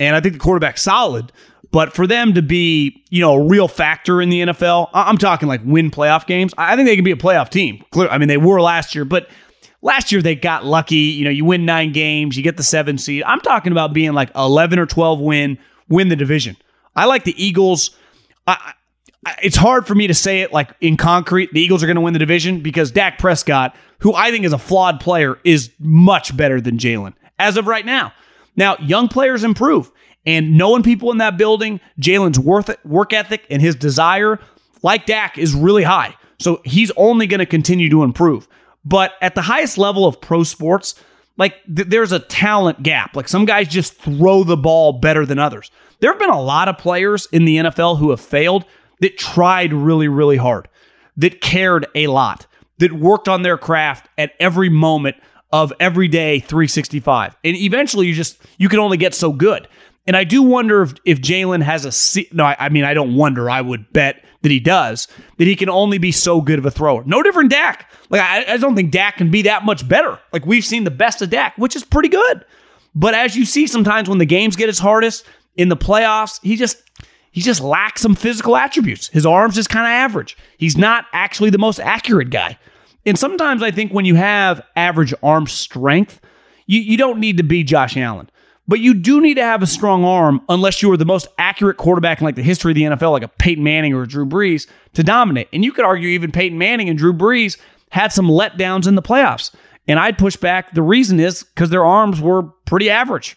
and I think the quarterback's solid. But for them to be, you know, a real factor in the NFL, I'm talking like win playoff games. I think they can be a playoff team. I mean, they were last year, but last year they got lucky. You know, you win nine games, you get the seven seed. I'm talking about being like 11 or 12 win, win the division. I like the Eagles. I, I, it's hard for me to say it like in concrete. The Eagles are going to win the division because Dak Prescott, who I think is a flawed player, is much better than Jalen as of right now. Now, young players improve. And knowing people in that building, Jalen's worth work ethic and his desire, like Dak, is really high. So he's only going to continue to improve. But at the highest level of pro sports, like th- there's a talent gap. Like some guys just throw the ball better than others. There have been a lot of players in the NFL who have failed that tried really, really hard, that cared a lot, that worked on their craft at every moment of every day 365. And eventually you just you can only get so good. And I do wonder if, if Jalen has a no. I, I, mean, I don't wonder. I would bet that he does. That he can only be so good of a thrower. No different Dak. Like I, I don't think Dak can be that much better. Like we've seen the best of Dak, which is pretty good. But as you see, sometimes when the games get its hardest in the playoffs, he just he just lacks some physical attributes. His arms just kind of average. He's not actually the most accurate guy. And sometimes I think when you have average arm strength, you, you don't need to be Josh Allen. But you do need to have a strong arm unless you are the most accurate quarterback in like the history of the NFL, like a Peyton Manning or Drew Brees, to dominate. And you could argue even Peyton Manning and Drew Brees had some letdowns in the playoffs. And I'd push back. The reason is because their arms were pretty average.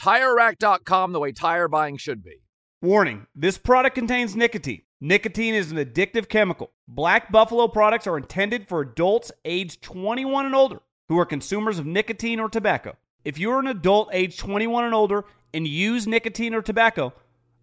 TireRack.com, the way tire buying should be. Warning, this product contains nicotine. Nicotine is an addictive chemical. Black Buffalo products are intended for adults aged 21 and older who are consumers of nicotine or tobacco. If you're an adult aged 21 and older and use nicotine or tobacco,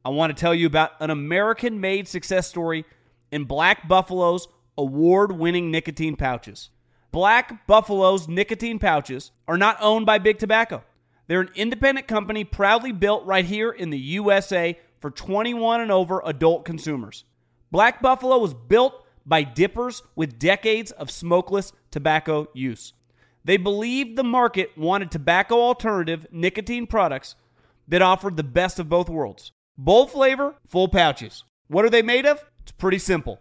I want to tell you about an American made success story in Black Buffalo's award winning nicotine pouches. Black Buffalo's nicotine pouches are not owned by Big Tobacco. They're an independent company proudly built right here in the USA for 21 and over adult consumers. Black Buffalo was built by dippers with decades of smokeless tobacco use. They believed the market wanted tobacco alternative nicotine products that offered the best of both worlds. Bold flavor, full pouches. What are they made of? It's pretty simple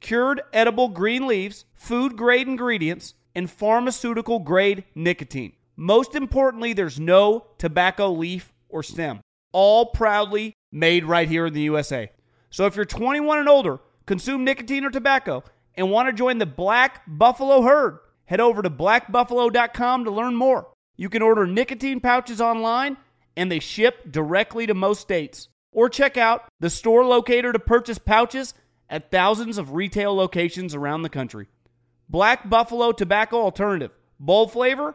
cured edible green leaves, food grade ingredients, and pharmaceutical grade nicotine. Most importantly, there's no tobacco leaf or stem. All proudly made right here in the USA. So if you're 21 and older, consume nicotine or tobacco, and want to join the Black Buffalo herd, head over to blackbuffalo.com to learn more. You can order nicotine pouches online, and they ship directly to most states. Or check out the store locator to purchase pouches at thousands of retail locations around the country. Black Buffalo Tobacco Alternative. Bold flavor,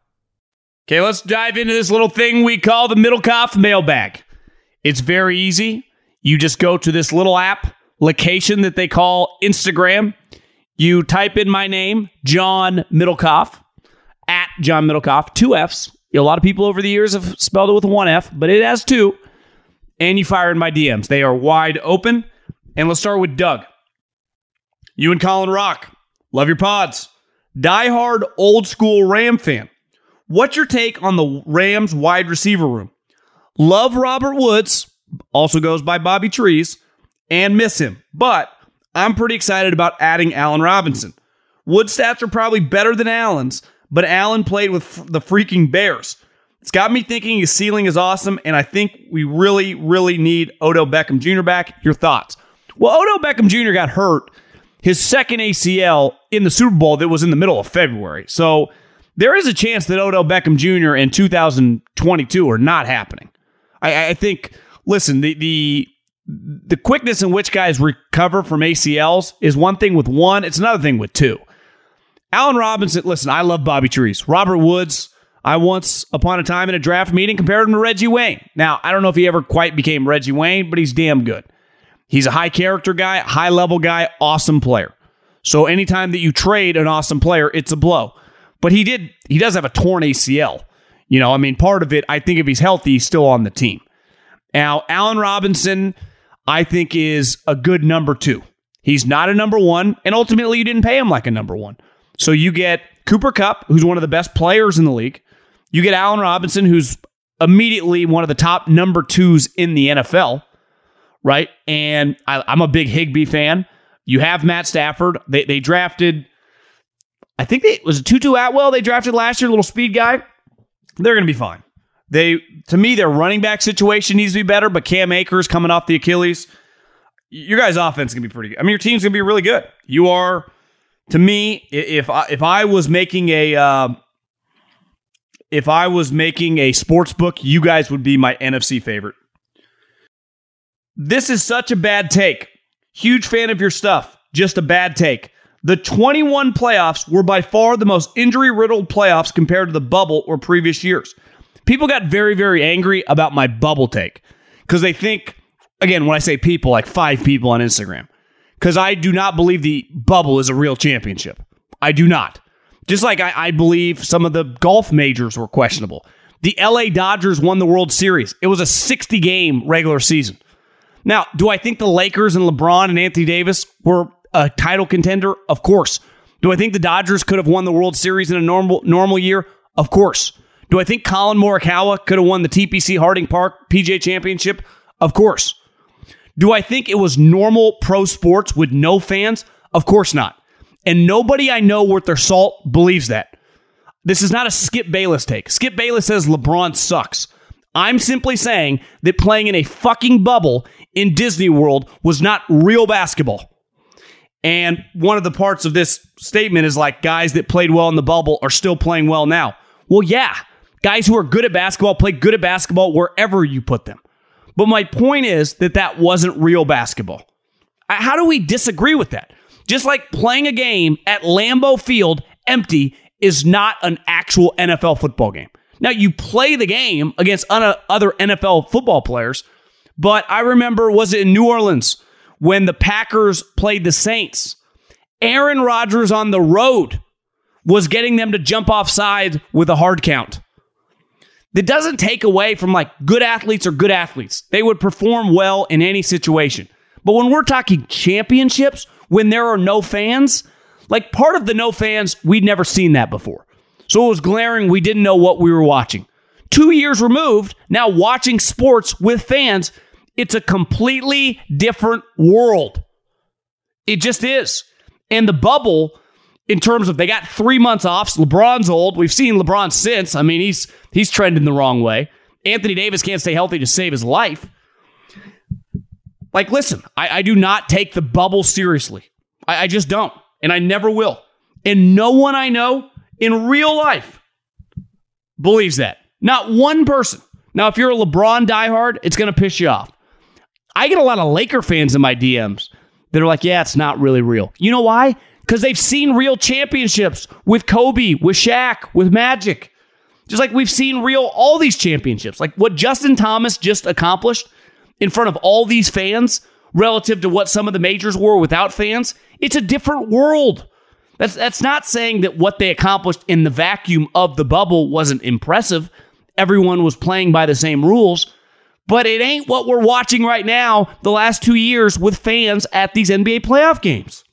Okay, let's dive into this little thing we call the Middlekauff mailbag. It's very easy. You just go to this little app location that they call Instagram. You type in my name, John Middlekauff, at John Middlekauff, two F's. A lot of people over the years have spelled it with one F, but it has two. And you fire in my DMs. They are wide open. And let's start with Doug. You and Colin Rock. Love your pods. Die-hard old school Ram fan. What's your take on the Rams wide receiver room? Love Robert Woods, also goes by Bobby Trees, and miss him. But I'm pretty excited about adding Allen Robinson. Woods stats are probably better than Allen's, but Allen played with the freaking Bears. It's got me thinking his ceiling is awesome, and I think we really, really need Odell Beckham Jr. back. Your thoughts? Well, Odell Beckham Jr. got hurt his second ACL in the Super Bowl that was in the middle of February. So there is a chance that Odell Beckham Jr. in 2022 are not happening. I, I think. Listen, the the the quickness in which guys recover from ACLs is one thing with one. It's another thing with two. Allen Robinson. Listen, I love Bobby Trees. Robert Woods. I once upon a time in a draft meeting compared him to Reggie Wayne. Now I don't know if he ever quite became Reggie Wayne, but he's damn good. He's a high character guy, high level guy, awesome player. So anytime that you trade an awesome player, it's a blow. But he did he does have a torn ACL. You know, I mean, part of it, I think if he's healthy, he's still on the team. Now, Allen Robinson, I think, is a good number two. He's not a number one, and ultimately you didn't pay him like a number one. So you get Cooper Kupp, who's one of the best players in the league. You get Allen Robinson, who's immediately one of the top number twos in the NFL right? And I, am a big Higbee fan. You have Matt Stafford. They, they drafted, I think it was a Tutu Atwell they drafted last year, little speed guy. They're going to be fine. They, to me, their running back situation needs to be better, but Cam Akers coming off the Achilles. Your guys' offense is going to be pretty good. I mean, your team's going to be really good. You are, to me, if I, if I was making a, uh, if I was making a sports book, you guys would be my NFC favorite. This is such a bad take. Huge fan of your stuff. Just a bad take. The 21 playoffs were by far the most injury riddled playoffs compared to the bubble or previous years. People got very, very angry about my bubble take because they think, again, when I say people, like five people on Instagram, because I do not believe the bubble is a real championship. I do not. Just like I, I believe some of the golf majors were questionable. The LA Dodgers won the World Series, it was a 60 game regular season. Now, do I think the Lakers and LeBron and Anthony Davis were a title contender? Of course. Do I think the Dodgers could have won the World Series in a normal normal year? Of course. Do I think Collin Morikawa could have won the TPC Harding Park PGA Championship? Of course. Do I think it was normal pro sports with no fans? Of course not. And nobody I know worth their salt believes that. This is not a Skip Bayless take. Skip Bayless says LeBron sucks. I'm simply saying that playing in a fucking bubble in Disney World was not real basketball. And one of the parts of this statement is like guys that played well in the bubble are still playing well now. Well, yeah, guys who are good at basketball play good at basketball wherever you put them. But my point is that that wasn't real basketball. How do we disagree with that? Just like playing a game at Lambeau Field empty is not an actual NFL football game. Now, you play the game against other NFL football players, but I remember, was it in New Orleans when the Packers played the Saints? Aaron Rodgers on the road was getting them to jump offside with a hard count. That doesn't take away from like good athletes or good athletes. They would perform well in any situation. But when we're talking championships, when there are no fans, like part of the no fans, we'd never seen that before. So it was glaring. We didn't know what we were watching. Two years removed, now watching sports with fans, it's a completely different world. It just is. And the bubble, in terms of they got three months off. LeBron's old. We've seen LeBron since. I mean, he's he's trending the wrong way. Anthony Davis can't stay healthy to save his life. Like, listen, I, I do not take the bubble seriously. I, I just don't. And I never will. And no one I know in real life believes that. Not one person. Now, if you're a LeBron diehard, it's going to piss you off. I get a lot of Laker fans in my DMs that are like, yeah, it's not really real. You know why? Because they've seen real championships with Kobe, with Shaq, with Magic. Just like we've seen real, all these championships. Like what Justin Thomas just accomplished in front of all these fans relative to what some of the majors were without fans, it's a different world. That's that's not saying that what they accomplished in the vacuum of the bubble wasn't impressive. Everyone was playing by the same rules, but it ain't what we're watching right now the last 2 years with fans at these NBA playoff games.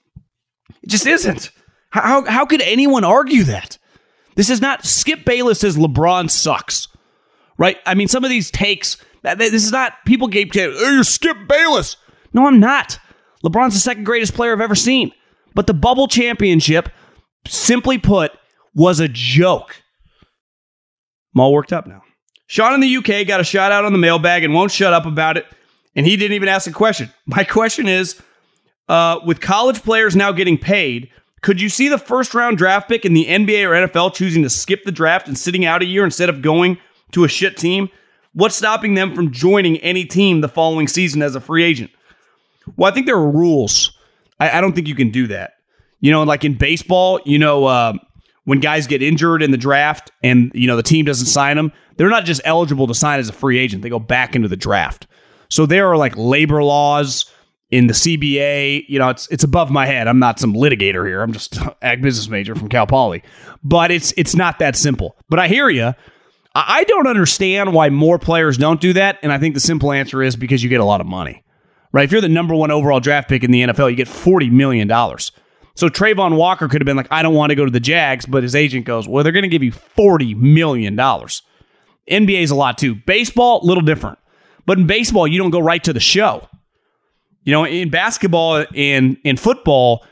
It just isn't. How how could anyone argue that? This is not Skip Bayless says LeBron sucks. Right? I mean some of these takes this is not people gave hey, oh, you're Skip Bayless. No, I'm not. LeBron's the second greatest player I've ever seen. But the bubble championship, simply put, was a joke. I'm all worked up now. Sean in the UK got a shout out on the mailbag and won't shut up about it. And he didn't even ask a question. *laughs* My question is uh, with college players now getting paid, could you see the first round draft pick in the NBA or NFL choosing to skip the draft and sitting out a year instead of going to a shit team? What's stopping them from joining any team the following season as a free agent? Well, I think there are rules I, I don't think you can do that. You know, like in baseball, you know, uh, when guys get injured in the draft and you know the team doesn't sign them, they're not just eligible to sign as a free agent; they go back into the draft. So there are like labor laws in the CBA. You know, it's it's above my head. I'm not some litigator here. I'm just *laughs* ag business major from Cal Poly. But it's it's not that simple. But I hear you. I don't understand why more players don't do that, and I think the simple answer is because you get a lot of money right? If you're the number one overall draft pick in the NFL, you get $40 million. So Travon Walker could have been like, I don't want to go to the Jags, but his agent goes, well, they're going to give you $40 million. NBA is a lot too. Baseball, a little different. But in baseball, you don't go right to the show. You know, in basketball and in football,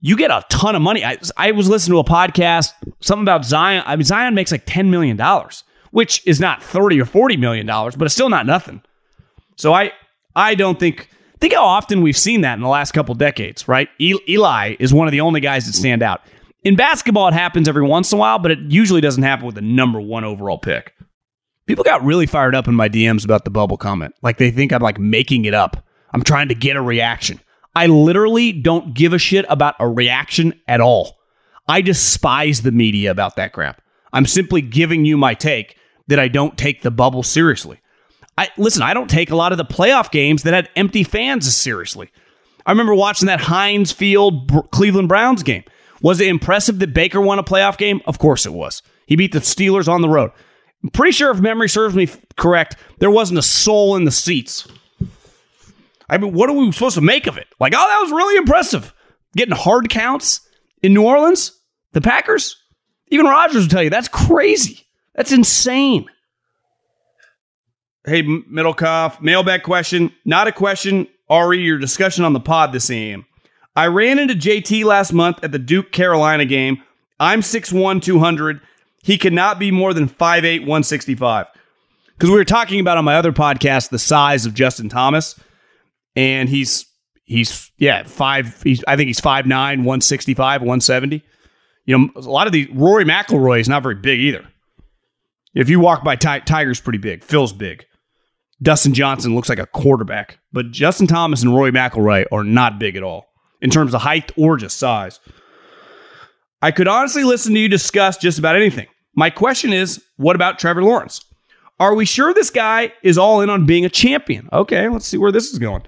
you get a ton of money. I, I was listening to a podcast, something about Zion. I mean, Zion makes like $10 million, which is not 30 or $40 million, but it's still not nothing. So I, I don't think Think how often we've seen that in the last couple decades, right? Eli is one of the only guys that stand out. In basketball, it happens every once in a while, but it usually doesn't happen with the number one overall pick. People got really fired up in my DMs about the bubble comment. Like they think I'm like making it up. I'm trying to get a reaction. I literally don't give a shit about a reaction at all. I despise the media about that crap. I'm simply giving you my take that I don't take the bubble seriously. I listen, I don't take a lot of the playoff games that had empty fans seriously. I remember watching that Heinz Field Cleveland Browns game. Was it impressive that Baker won a playoff game? Of course it was. He beat the Steelers on the road. I'm pretty sure, if memory serves me correct, there wasn't a soul in the seats. I mean, what are we supposed to make of it? Like, oh, that was really impressive. Getting hard counts in New Orleans, the Packers, even Rodgers will tell you that's crazy. That's insane. Hey, Middlekauff, mailbag question. Not a question, Ari, your discussion on the pod this AM. I ran into JT last month at the Duke Carolina game. I'm 6'1, 200. He cannot be more than 5'8, 165. Because we were talking about on my other podcast the size of Justin Thomas, and he's he's yeah five. He's I think he's 5'9", 165, 170. You know, a lot of these Rory McIlroy is not very big either. If you walk by Tiger's pretty big. Phil's big. Dustin Johnson looks like a quarterback, but Justin Thomas and Roy McIlroy are not big at all in terms of height or just size. I could honestly listen to you discuss just about anything. My question is, what about Trevor Lawrence? Are we sure this guy is all in on being a champion? Okay, let's see where this is going.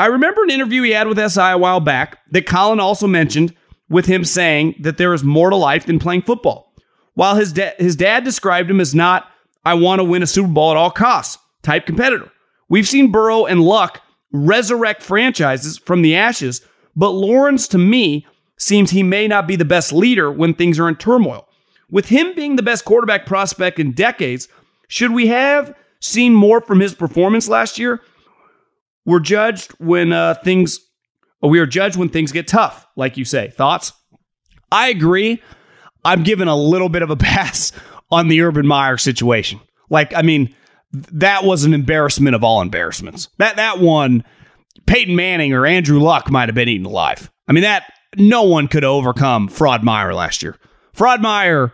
I remember an interview he had with SI a while back that Colin also mentioned with him saying that there is more to life than playing football. While his, da- his dad described him as not, I want to win a Super Bowl at all costs type competitor. We've seen Burrow and Luck resurrect franchises from the ashes, but Lawrence, to me, seems he may not be the best leader when things are in turmoil. With him being the best quarterback prospect in decades, should we have seen more from his performance last year? We're judged when uh, things. We are judged when things get tough, like you say. Thoughts? I agree. I'm giving a little bit of a *laughs* pass on the Urban Meyer situation. Like, I mean, that was an embarrassment of all embarrassments. That that one, Peyton Manning or Andrew Luck might have been eaten alive. I mean, that no one could overcome Fraud Meyer last year. Fraud Meyer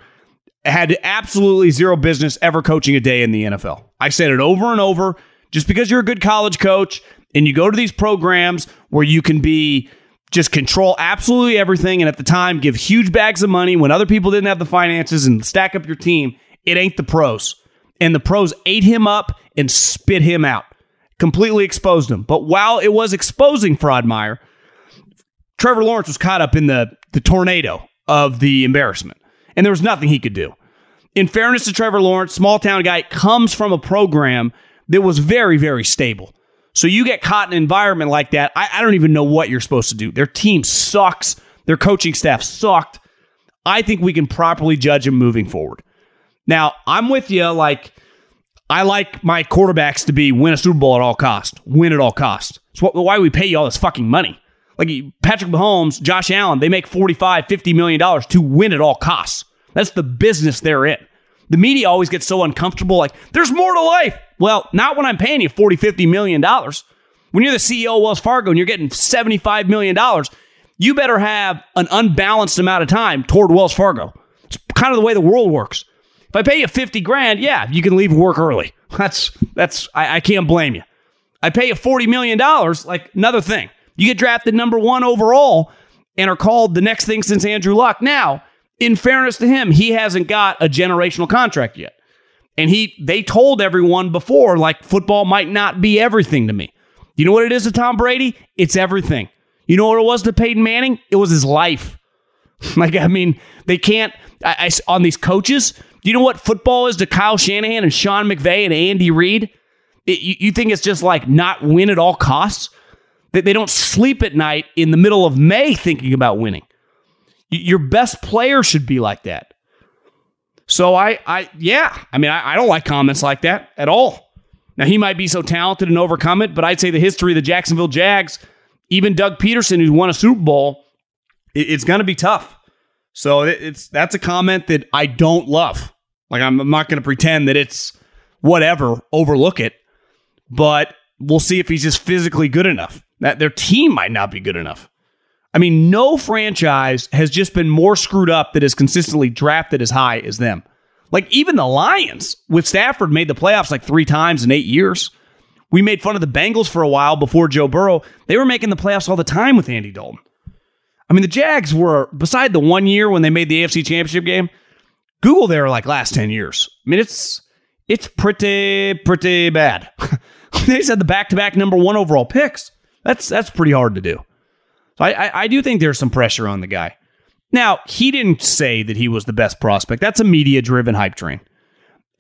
had absolutely zero business ever coaching a day in the NFL. I said it over and over. Just because you're a good college coach and you go to these programs where you can be just control absolutely everything and at the time give huge bags of money when other people didn't have the finances and stack up your team, it ain't the pros. And the pros ate him up and spit him out, completely exposed him. But while it was exposing Fraud Meyer, Trevor Lawrence was caught up in the, the tornado of the embarrassment, and there was nothing he could do. In fairness to Trevor Lawrence, small town guy comes from a program that was very, very stable. So you get caught in an environment like that, I, I don't even know what you're supposed to do. Their team sucks, their coaching staff sucked. I think we can properly judge him moving forward. Now, I'm with you. Like, I like my quarterbacks to be win a Super Bowl at all cost, win at all cost. So why we pay you all this fucking money? Like Patrick Mahomes, Josh Allen, they make 45, 50 million dollars to win at all costs. That's the business they're in. The media always gets so uncomfortable, like, there's more to life. Well, not when I'm paying you 40, 50 million dollars. When you're the CEO of Wells Fargo and you're getting 75 million dollars, you better have an unbalanced amount of time toward Wells Fargo. It's kind of the way the world works. If I pay you 50 grand, yeah, you can leave work early. *laughs* That's that's I, I can't blame you. I pay you 40 million dollars, like another thing. You get drafted number one overall and are called the next thing since Andrew Luck. Now, in fairness to him, he hasn't got a generational contract yet. And he they told everyone before, like football might not be everything to me. You know what it is to Tom Brady? It's everything. You know what it was to Peyton Manning? It was his life. *laughs* like, I mean, they can't I, I, on these coaches. Do you know what football is to Kyle Shanahan and Sean McVay and Andy Reid? You, you think it's just like not win at all costs? That They don't sleep at night in the middle of May thinking about winning. Your best player should be like that. So I, I, yeah, I mean, I, I don't like comments like that at all. Now he might be so talented and overcome it, but I'd say the history of the Jacksonville Jags, even Doug Pederson, who won a Super Bowl, it, it's going to be tough. So it, it's that's a comment that I don't love. Like I'm, not going to pretend that it's whatever, overlook it, but we'll see if he's just physically good enough that their team might not be good enough. I mean, no franchise has just been more screwed up that has consistently drafted as high as them. Like even the Lions with Stafford made the playoffs like three times in eight years. We made fun of the Bengals for a while before Joe Burrow. They were making the playoffs all the time with Andy Dalton. I mean, the Jags were, beside the one year when they made the AFC Championship game, Google there like last 10 years. I mean, it's it's pretty, pretty bad. *laughs* they said the back to back number one overall picks. That's that's pretty hard to do. So I, I, I do think there's some pressure on the guy. Now he didn't say that he was the best prospect. That's a media driven hype train.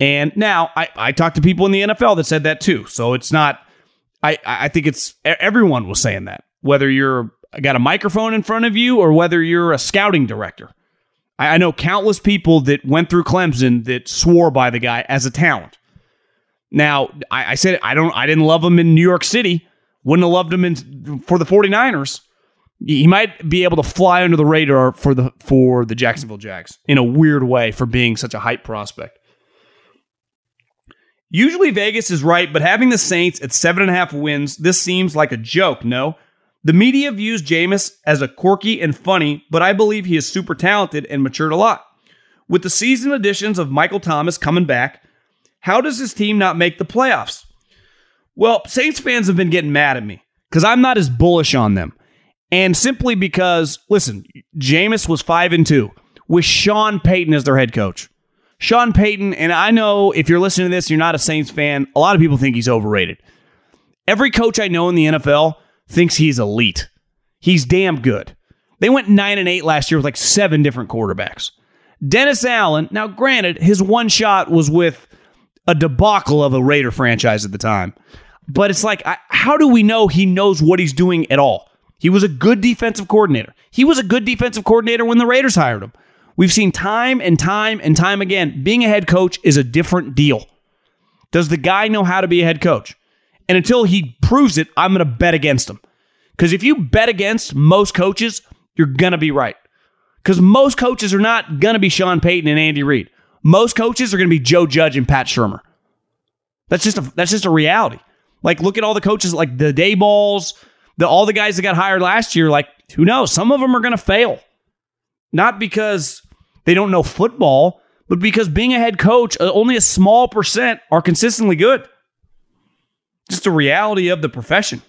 And now I, I talked to people in the NFL that said that too. So it's not. I I think it's everyone was saying that whether you're got a microphone in front of you or whether you're a scouting director. I, I know countless people that went through Clemson that swore by the guy as a talent. Now, I, I said I don't I didn't love him in New York City. Wouldn't have loved him in for the 49ers. He might be able to fly under the radar for the for the Jacksonville Jags in a weird way for being such a hype prospect. Usually Vegas is right, but having the Saints at seven and a half wins, this seems like a joke, no? The media views Jameis as a quirky and funny, but I believe he is super talented and matured a lot. With the season additions of Michael Thomas coming back, how does his team not make the playoffs? Well, Saints fans have been getting mad at me because I'm not as bullish on them. And simply because, listen, Jameis was 5 and 2 with Sean Payton as their head coach. Sean Payton, and I know if you're listening to this, you're not a Saints fan. A lot of people think he's overrated. Every coach I know in the NFL thinks he's elite. He's damn good. They went 9 and 8 last year with like seven different quarterbacks. Dennis Allen, now granted, his one shot was with a debacle of a Raider franchise at the time. But it's like, how do we know he knows what he's doing at all? He was a good defensive coordinator. He was a good defensive coordinator when the Raiders hired him. We've seen time and time and time again, being a head coach is a different deal. Does the guy know how to be a head coach? And until he proves it, I'm going to bet against him. Because if you bet against most coaches, you're going to be right. Because most coaches are not going to be Sean Payton and Andy Reid. Most coaches are going to be Joe Judge and Pat Shurmur. That's just a that's just a reality. Like look at all the coaches like the Dabolls, the all the guys that got hired last year. Like who knows? Some of them are going to fail, not because they don't know football, but because being a head coach, uh, only a small percent are consistently good. Just a reality of the profession.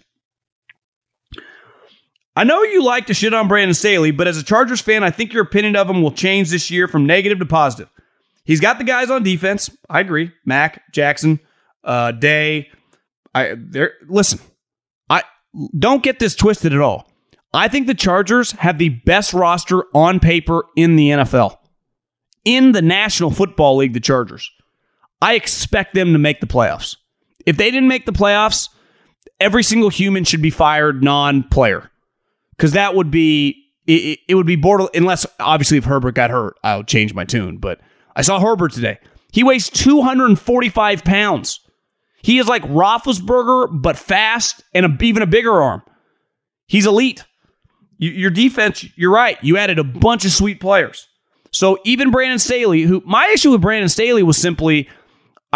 I know you like to shit on Brandon Staley, but as a Chargers fan, I think your opinion of him will change this year from negative to positive. He's got the guys on defense. I agree. Mack, Jackson, uh, Day. I there. Listen, I don't get this twisted at all. I think the Chargers have the best roster on paper in the NFL. In the National Football League, the Chargers. I expect them to make the playoffs. If they didn't make the playoffs, every single human should be fired non-player. Because that would be it, it, would be border unless obviously if Herbert got hurt, I'll change my tune. But I saw Herbert today. He weighs 245 pounds. He is like Roethlisberger, but fast and a, even a bigger arm. He's elite. your defense, you're right. You added a bunch of sweet players. So even Brandon Staley, who my issue with Brandon Staley was simply,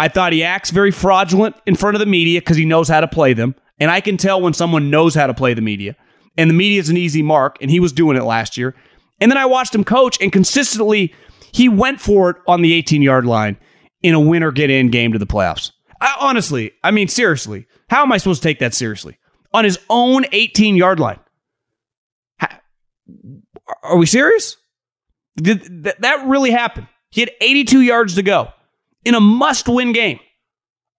I thought he acts very fraudulent in front of the media because he knows how to play them. And I can tell when someone knows how to play the media. And the media is an easy mark, and he was doing it last year. And then I watched him coach, and consistently he went for it on the 18 yard line in a win or get in game to the playoffs. I, honestly, I mean, seriously, how am I supposed to take that seriously? On his own 18 yard line. are we serious? Did th- that really happened. He had 82 yards to go in a must win game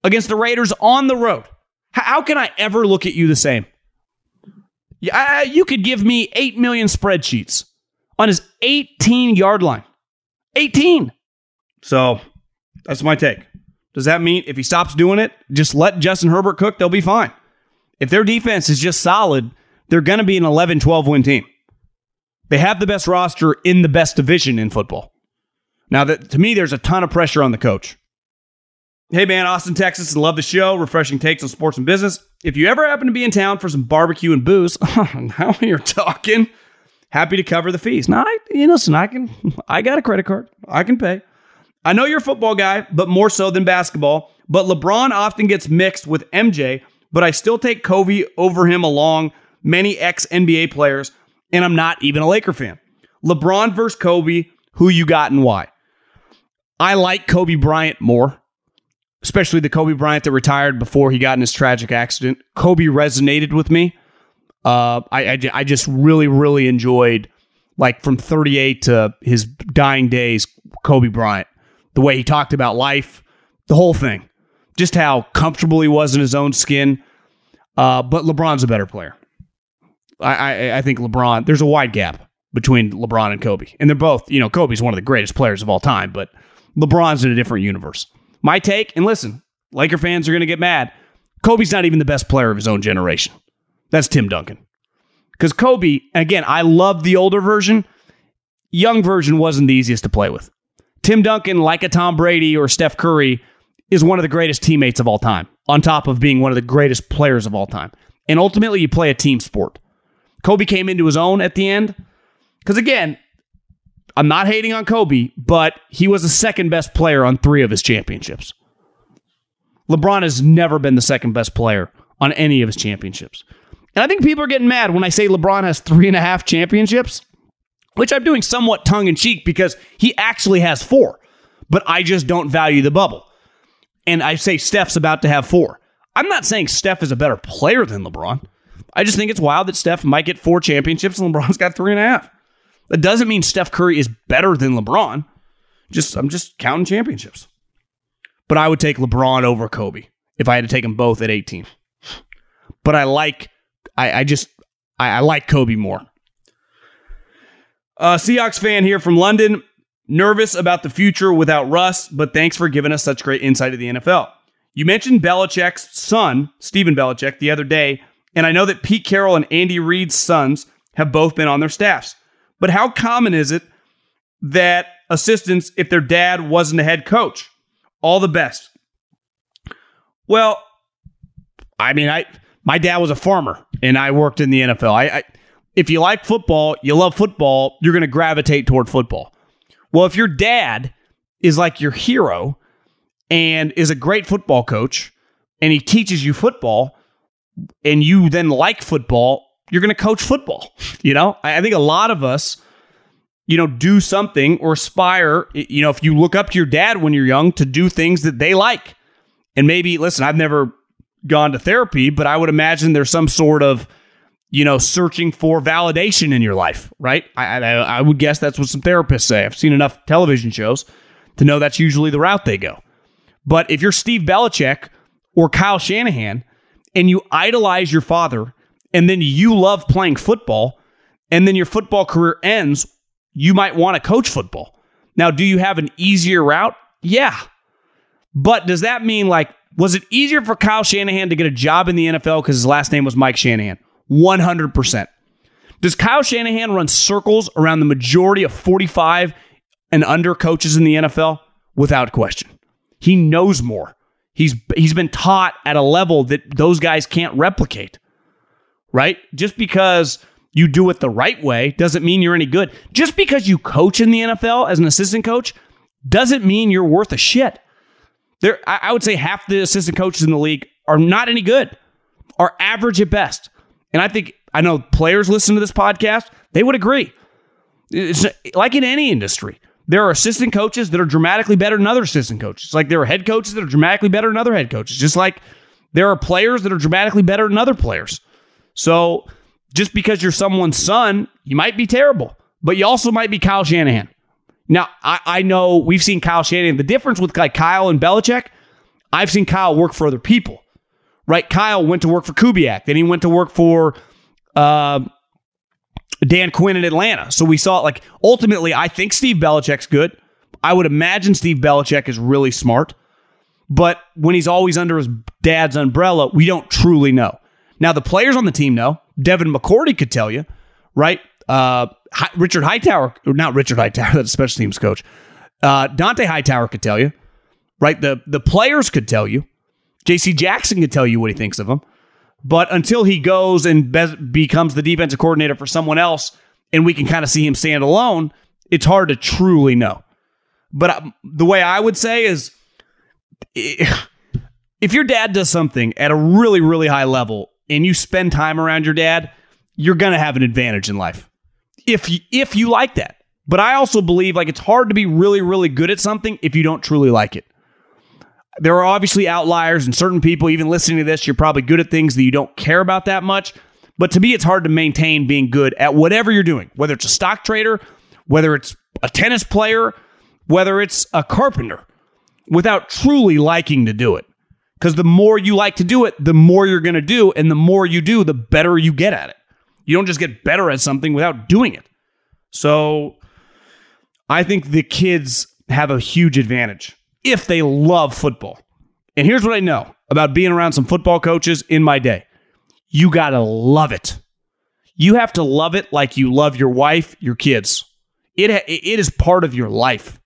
against the Raiders on the road. How can I ever look at you the same? You could give me 8 million spreadsheets on his 18 yard line. 18. So that's my take. Does that mean if he stops doing it, just let Justin Herbert cook, they'll be fine? If their defense is just solid, they're going to be an 11 12 win team. They have the best roster in the best division in football. Now, that, to me, there's a ton of pressure on the coach. Hey, man, Austin, Texas, and love the show. Refreshing takes on sports and business. If you ever happen to be in town for some barbecue and booze, *laughs* now you're talking happy to cover the fees. Now, I, you know, listen, I can, I got a credit card, I can pay. I know you're a football guy, but more so than basketball. But LeBron often gets mixed with MJ, but I still take Kobe over him along many ex NBA players, and I'm not even a Laker fan. LeBron versus Kobe, who you got and why? I like Kobe Bryant more, especially the Kobe Bryant that retired before he got in his tragic accident. Kobe resonated with me. Uh, I, I, I just really, really enjoyed, like, from 38 to his dying days, Kobe Bryant. The way he talked about life, the whole thing. Just how comfortable he was in his own skin. Uh, but LeBron's a better player. I, I, I think LeBron, there's a wide gap between LeBron and Kobe. And they're both, you know, Kobe's one of the greatest players of all time, but LeBron's in a different universe. My take, and listen, Laker fans are going to get mad. Kobe's not even the best player of his own generation. That's Tim Duncan. Because Kobe, again, I love the older version. young version wasn't the easiest to play with. Tim Duncan, like a Tom Brady or Steph Curry, is one of the greatest teammates of all time, on top of being one of the greatest players of all time. And ultimately, you play a team sport. Kobe came into his own at the end. Because again, I'm not hating on Kobe, but he was the second best player on three of his championships. LeBron has never been the second best player on any of his championships. And I think people are getting mad when I say LeBron has three and a half championships, which I'm doing somewhat tongue in cheek because he actually has four, but I just don't value the bubble. And I say Steph's about to have four. I'm not saying Steph is a better player than LeBron. I just think it's wild that Steph might get four championships and LeBron's got three and a half. That doesn't mean Steph Curry is better than LeBron. Just I'm just counting championships. But I would take LeBron over Kobe if I had to take them both at 18. But I like I, I just I, I like Kobe more. Uh, Seahawks fan here from London. Nervous about the future without Russ, but thanks for giving us such great insight of the NFL. You mentioned Belichick's son, Stephen Belichick, the other day, and I know that Pete Carroll and Andy Reid's sons have both been on their staffs. But how common is it that assistants, if their dad wasn't a head coach? All the best. Well, I mean, I my dad was a farmer and I worked in the NFL. I, I if you like football, you love football, you're going to gravitate toward football. Well, if your dad is like your hero and is a great football coach and he teaches you football and you then like football, you're going to coach football. You know, I, think a lot of us, you know, do something or aspire, you know, if you look up to your dad when you're young to do things that they like. And maybe, listen, I've never gone to therapy, but I would imagine there's some sort of, you know, searching for validation in your life, right? I, I, I would guess that's what some therapists say. I've seen enough television shows to know that's usually the route they go. But if you're Steve Belichick or Kyle Shanahan and you idolize your father and then you love playing football and then your football career ends, you might want to coach football. Now, do you have an easier route? Yeah. But does that mean like, was it easier for Kyle Shanahan to get a job in the NFL because his last name was Mike Shanahan? 100%. Does Kyle Shanahan run circles around the majority of 45 and under coaches in the NFL? Without question. He knows more. He's he's been taught at a level that those guys can't replicate. Right? Just because you do it the right way doesn't mean you're any good. Just because you coach in the NFL as an assistant coach doesn't mean you're worth a shit. There I, would say half the assistant coaches in the league are not any good. Are average at best. And I think I know players listen to this podcast, they would agree. It's like in any industry. There are assistant coaches that are dramatically better than other assistant coaches. Like there are head coaches that are dramatically better than other head coaches. Just like there are players that are dramatically better than other players. So just because you're someone's son, you might be terrible, but you also might be Kyle Shanahan. Now, I, I know we've seen Kyle Shanahan. The difference with like Kyle and Belichick, I've seen Kyle work for other people, right? Kyle went to work for Kubiak, then he went to work for uh, Dan Quinn in Atlanta. So we saw it like ultimately, I think Steve Belichick's good. I would imagine Steve Belichick is really smart. But when he's always under his dad's umbrella, we don't truly know. Now, the players on the team know. Devin McCourty could tell you, right? Uh, Richard Hightower, not Richard Hightower, *laughs* that's a special teams coach. Uh, Dont'a Hightower could tell you, right? The, the players could tell you. JC Jackson could tell you what he thinks of him. But until he goes and be- becomes the defensive coordinator for someone else, and we can kind of see him stand alone, it's hard to truly know. But uh, the way I would say is *sighs* if your dad does something at a really, really high level and you spend time around your dad, you're going to have an advantage in life. If you, if you like that. But I also believe like it's hard to be really, really good at something if you don't truly like it. There are obviously outliers and certain people, even listening to this, you're probably good at things that you don't care about that much. But to me, it's hard to maintain being good at whatever you're doing, whether it's a stock trader, whether it's a tennis player, whether it's a carpenter, without truly liking to do it. Because the more you like to do it, the more you're going to do. And the more you do, the better you get at it. You don't just get better at something without doing it. So I think the kids have a huge advantage if they love football. And here's what I know about being around some football coaches in my day you got to love it. You have to love it like you love your wife, your kids. It it is part of your life.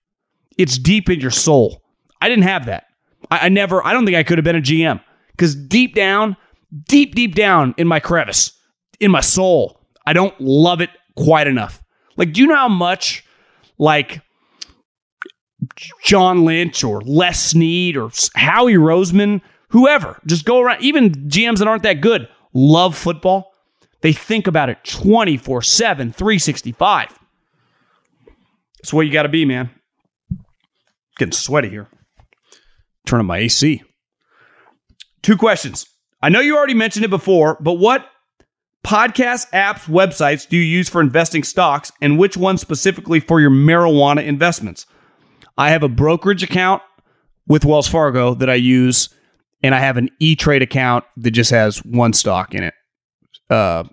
It's deep in your soul. I didn't have that. I, I never. I don't think I could have been a GM because deep down, deep deep down in my crevice, in my soul, I don't love it quite enough. Like, do you know how much like John Lynch or Les Snead or Howie Roseman, whoever, just go around, even GMs that aren't that good, love football. They think about it 24 7, 365. That's what you got to be, man. Getting sweaty here. Turn on my AC. Two questions. I know you already mentioned it before, but what podcast apps, websites do you use for investing stocks, and which one specifically for your marijuana investments? I have a brokerage account with Wells Fargo that I use, and I have an E Trade account that just has one stock in it. Uh,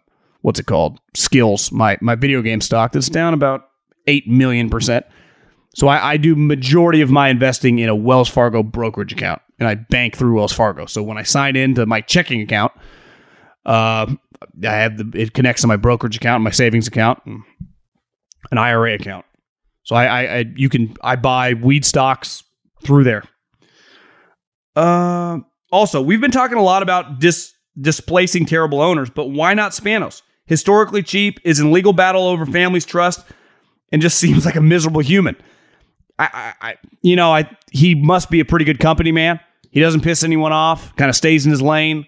what's it called? Skillz, my my video game stock that's down about eight million percent. So I, I do majority of my investing in a Wells Fargo brokerage account, and I bank through Wells Fargo. So when I sign into my checking account, uh, I have the it connects to my brokerage account, my savings account, an IRA account. So I, I, I you can I buy weed stocks through there. Uh, also, we've been talking a lot about dis, displacing terrible owners, but why not Spanos? Historically cheap, is in legal battle over family's trust, and just *laughs* seems like a miserable human. I, I, I you know, I he must be a pretty good company man. He doesn't piss anyone off. Kind of stays in his lane.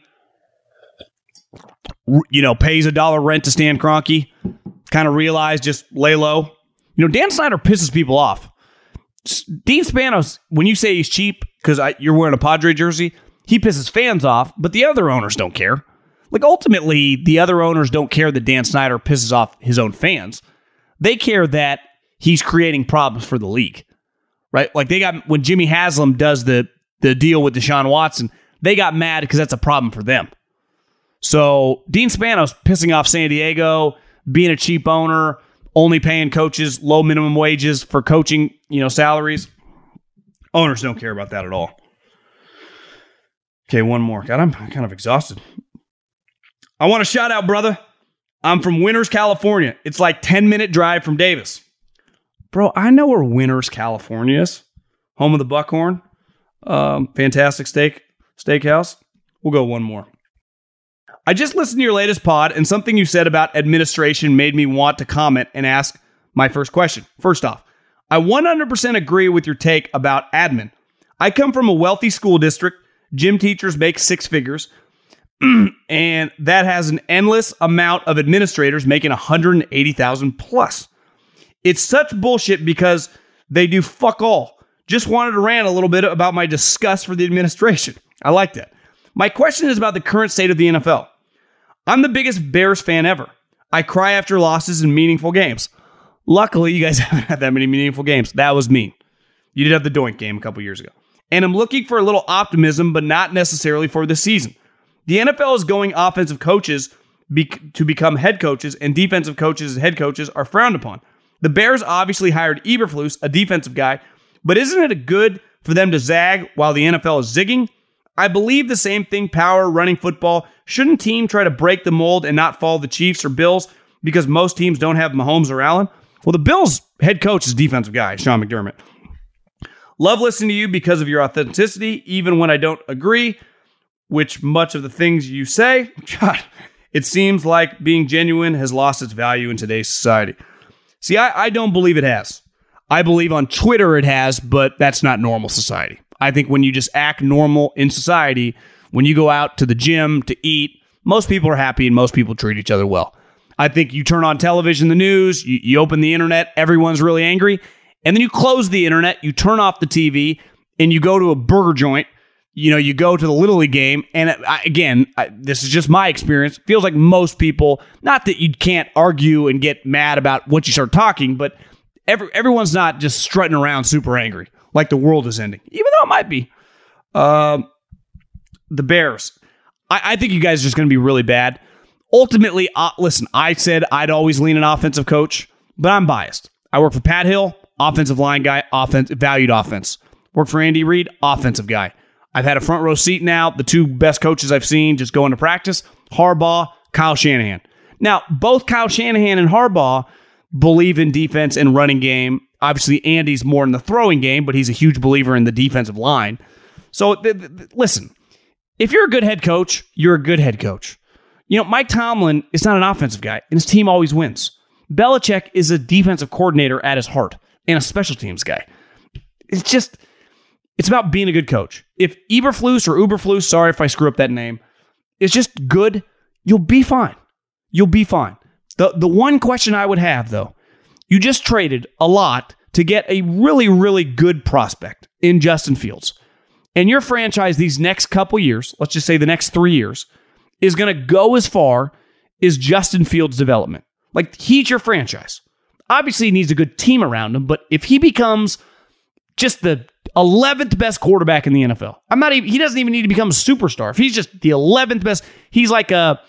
You know, pays a dollar rent to Stan Kroenke. Kind of realize just lay low. You know, Dan Snyder pisses people off. Dean Spanos, when you say he's cheap because you're wearing a Padre jersey, he pisses fans off, but the other owners don't care. Like ultimately, the other owners don't care that Dan Snyder pisses off his own fans. They care that he's creating problems for the league, right? Like they got when Jimmy Haslam does the the deal with Deshaun Watson, they got mad because that's a problem for them. So Dean Spanos pissing off San Diego, being a cheap owner, only paying coaches low minimum wages for coaching, you know, salaries. Owners don't care about that at all. Okay, one more. God, I'm kind of exhausted. I want to shout out, brother. I'm from Winters, California. It's like 10 minute drive from Davis. Bro, I know where Winters, California is. Home of the Buckhorn. Um, fantastic steak steakhouse. We'll go one more. I just listened to your latest pod, and something you said about administration made me want to comment and ask my first question. First off, I 100% agree with your take about admin. I come from a wealthy school district. Gym teachers make six figures, *clears throat* and that has an endless amount of administrators making 180,000 plus. It's such bullshit because they do fuck all. Just wanted to rant a little bit about my disgust for the administration. I like that. My question is about the current state of the NFL. I'm the biggest Bears fan ever. I cry after losses in meaningful games. Luckily, you guys *laughs* haven't had that many meaningful games. That was mean. You did have the Doink game a couple years ago. And I'm looking for a little optimism, but not necessarily for the season. The NFL is going offensive coaches be- to become head coaches, and defensive coaches as head coaches are frowned upon. The Bears obviously hired Eberflus, a defensive guy, but isn't it a good for them to zag while the NFL is zigging? I believe the same thing power running football. Shouldn't team try to break the mold and not follow the Chiefs or Bills because most teams don't have Mahomes or Allen? Well, the Bills head coach is defensive guy, Sean McDermott. Love listening to you because of your authenticity, even when I don't agree, which much of the things you say, *laughs* God, it seems like being genuine has lost its value in today's society. See, I, I don't believe it has. I believe on Twitter it has, but that's not normal society. I think when you just act normal in society, when you go out to the gym to eat, most people are happy and most people treat each other well. I think you turn on television, the news, you, you open the internet, everyone's really angry. And then you close the internet, you turn off the TV, and you go to a burger joint. You know, you go to the Little League game. And I, again, I, this is just my experience. Feels like most people, not that you can't argue and get mad about what you start talking, but every, everyone's not just strutting around super angry like the world is ending, even though it might be. Um, the Bears. I, I, think you guys are just going to be really bad. Ultimately, uh, listen, I said I'd always lean an offensive coach, but I'm biased. I work for Pat Hill, offensive line guy, offense valued offense. Work for Andy Reid, offensive guy. I've had a front row seat now. The two best coaches I've seen just go into practice: Harbaugh, Kyle Shanahan. Now, both Kyle Shanahan and Harbaugh, believe in defense and running game. Obviously, Andy's more in the throwing game, but he's a huge believer in the defensive line. So, th- th- listen, if you're a good head coach, you're a good head coach. You know, Mike Tomlin is not an offensive guy, and his team always wins. Belichick is a defensive coordinator at his heart and a special teams guy. It's just, it's about being a good coach. If Eberflus or Uberflus, sorry if I screw up that name, is just good, you'll be fine. You'll be fine. The the one question I would have though, you just traded a lot to get a really really good prospect in Justin Fields. And your franchise these next couple years, let's just say the next 3 years, is going to go as far as Justin Fields development. Like he's your franchise. Obviously he needs a good team around him, but if he becomes just the 11th best quarterback in the NFL. I'm not even, he doesn't even need to become a superstar. If he's just the 11th best, he's like a,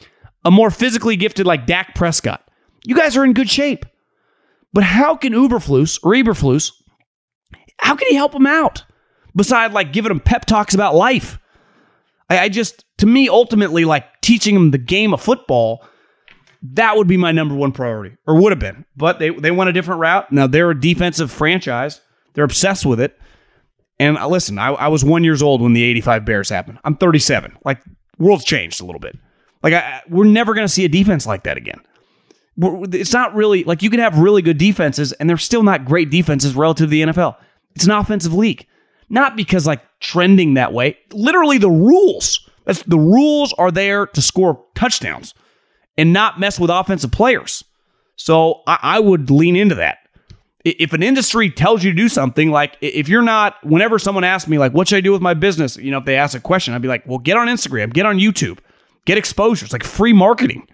a more physically gifted like Dak Prescott. You guys are in good shape. But how can Uberflus or Eberflus, how can he help him out? Besides like giving him pep talks about life. I, I just, to me, ultimately, like teaching him the game of football, that would be my number one priority, or would have been. But they, they went a different route. Now they're a defensive franchise. They're obsessed with it. And listen, I, I was one years old when the 85 Bears happened. I'm 37. Like, world's changed a little bit. Like, I, we're never going to see a defense like that again. It's not really, like, you can have really good defenses, and they're still not great defenses relative to the NFL. It's an offensive league. Not because, like, trending that way. Literally, the rules. That's, the rules are there to score touchdowns and not mess with offensive players. So I, I would lean into that if an industry tells you to do something, like if you're not, whenever someone asks me, like, what should I do with my business? You know, if they ask a question, I'd be like, well, get on Instagram, get on YouTube, get exposure. It's like free marketing.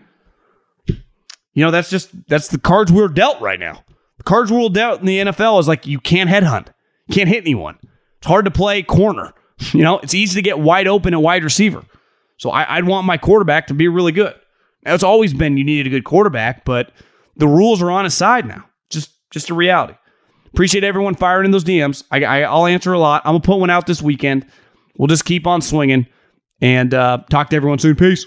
You know, that's just, that's the cards we're dealt right now. The cards we're dealt in the NFL is like, you can't headhunt, can't hit anyone. It's hard to play corner. *laughs* You know, it's easy to get wide open at wide receiver. So I, would want my quarterback to be really good. Now, it's always been you needed a good quarterback, but the rules are on his side now. Just a reality. Appreciate everyone firing in those DMs. I, I, will answer a lot. I'm going to put one out this weekend. We'll just keep on swinging and uh, talk to everyone soon. Peace.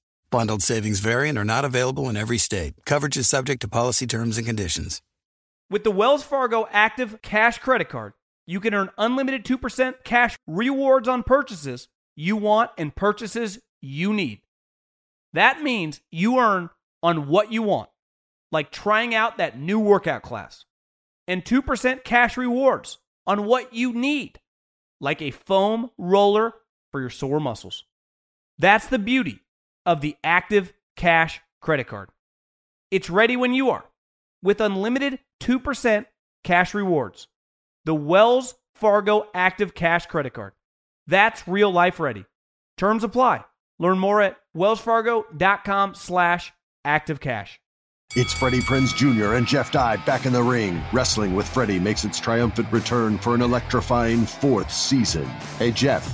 Bundled savings variant are not available in every state. Coverage is subject to policy terms and conditions. With the Wells Fargo Active Cash Credit Card, you can earn unlimited 2% cash rewards on purchases you want and purchases you need. That means you earn on what you want, like trying out that new workout class, and 2% cash rewards on what you need, like a foam roller for your sore muscles. That's the beauty of the Active Cash Credit Card. It's ready when you are with unlimited 2% cash rewards. The Wells Fargo Active Cash Credit Card. That's real life ready. Terms apply. Learn more at wellsfargo.com slash activecash. It's Freddie Prinze Jr. and Jeff Dye back in the ring. Wrestling with Freddie makes its triumphant return for an electrifying fourth season. Hey, Jeff.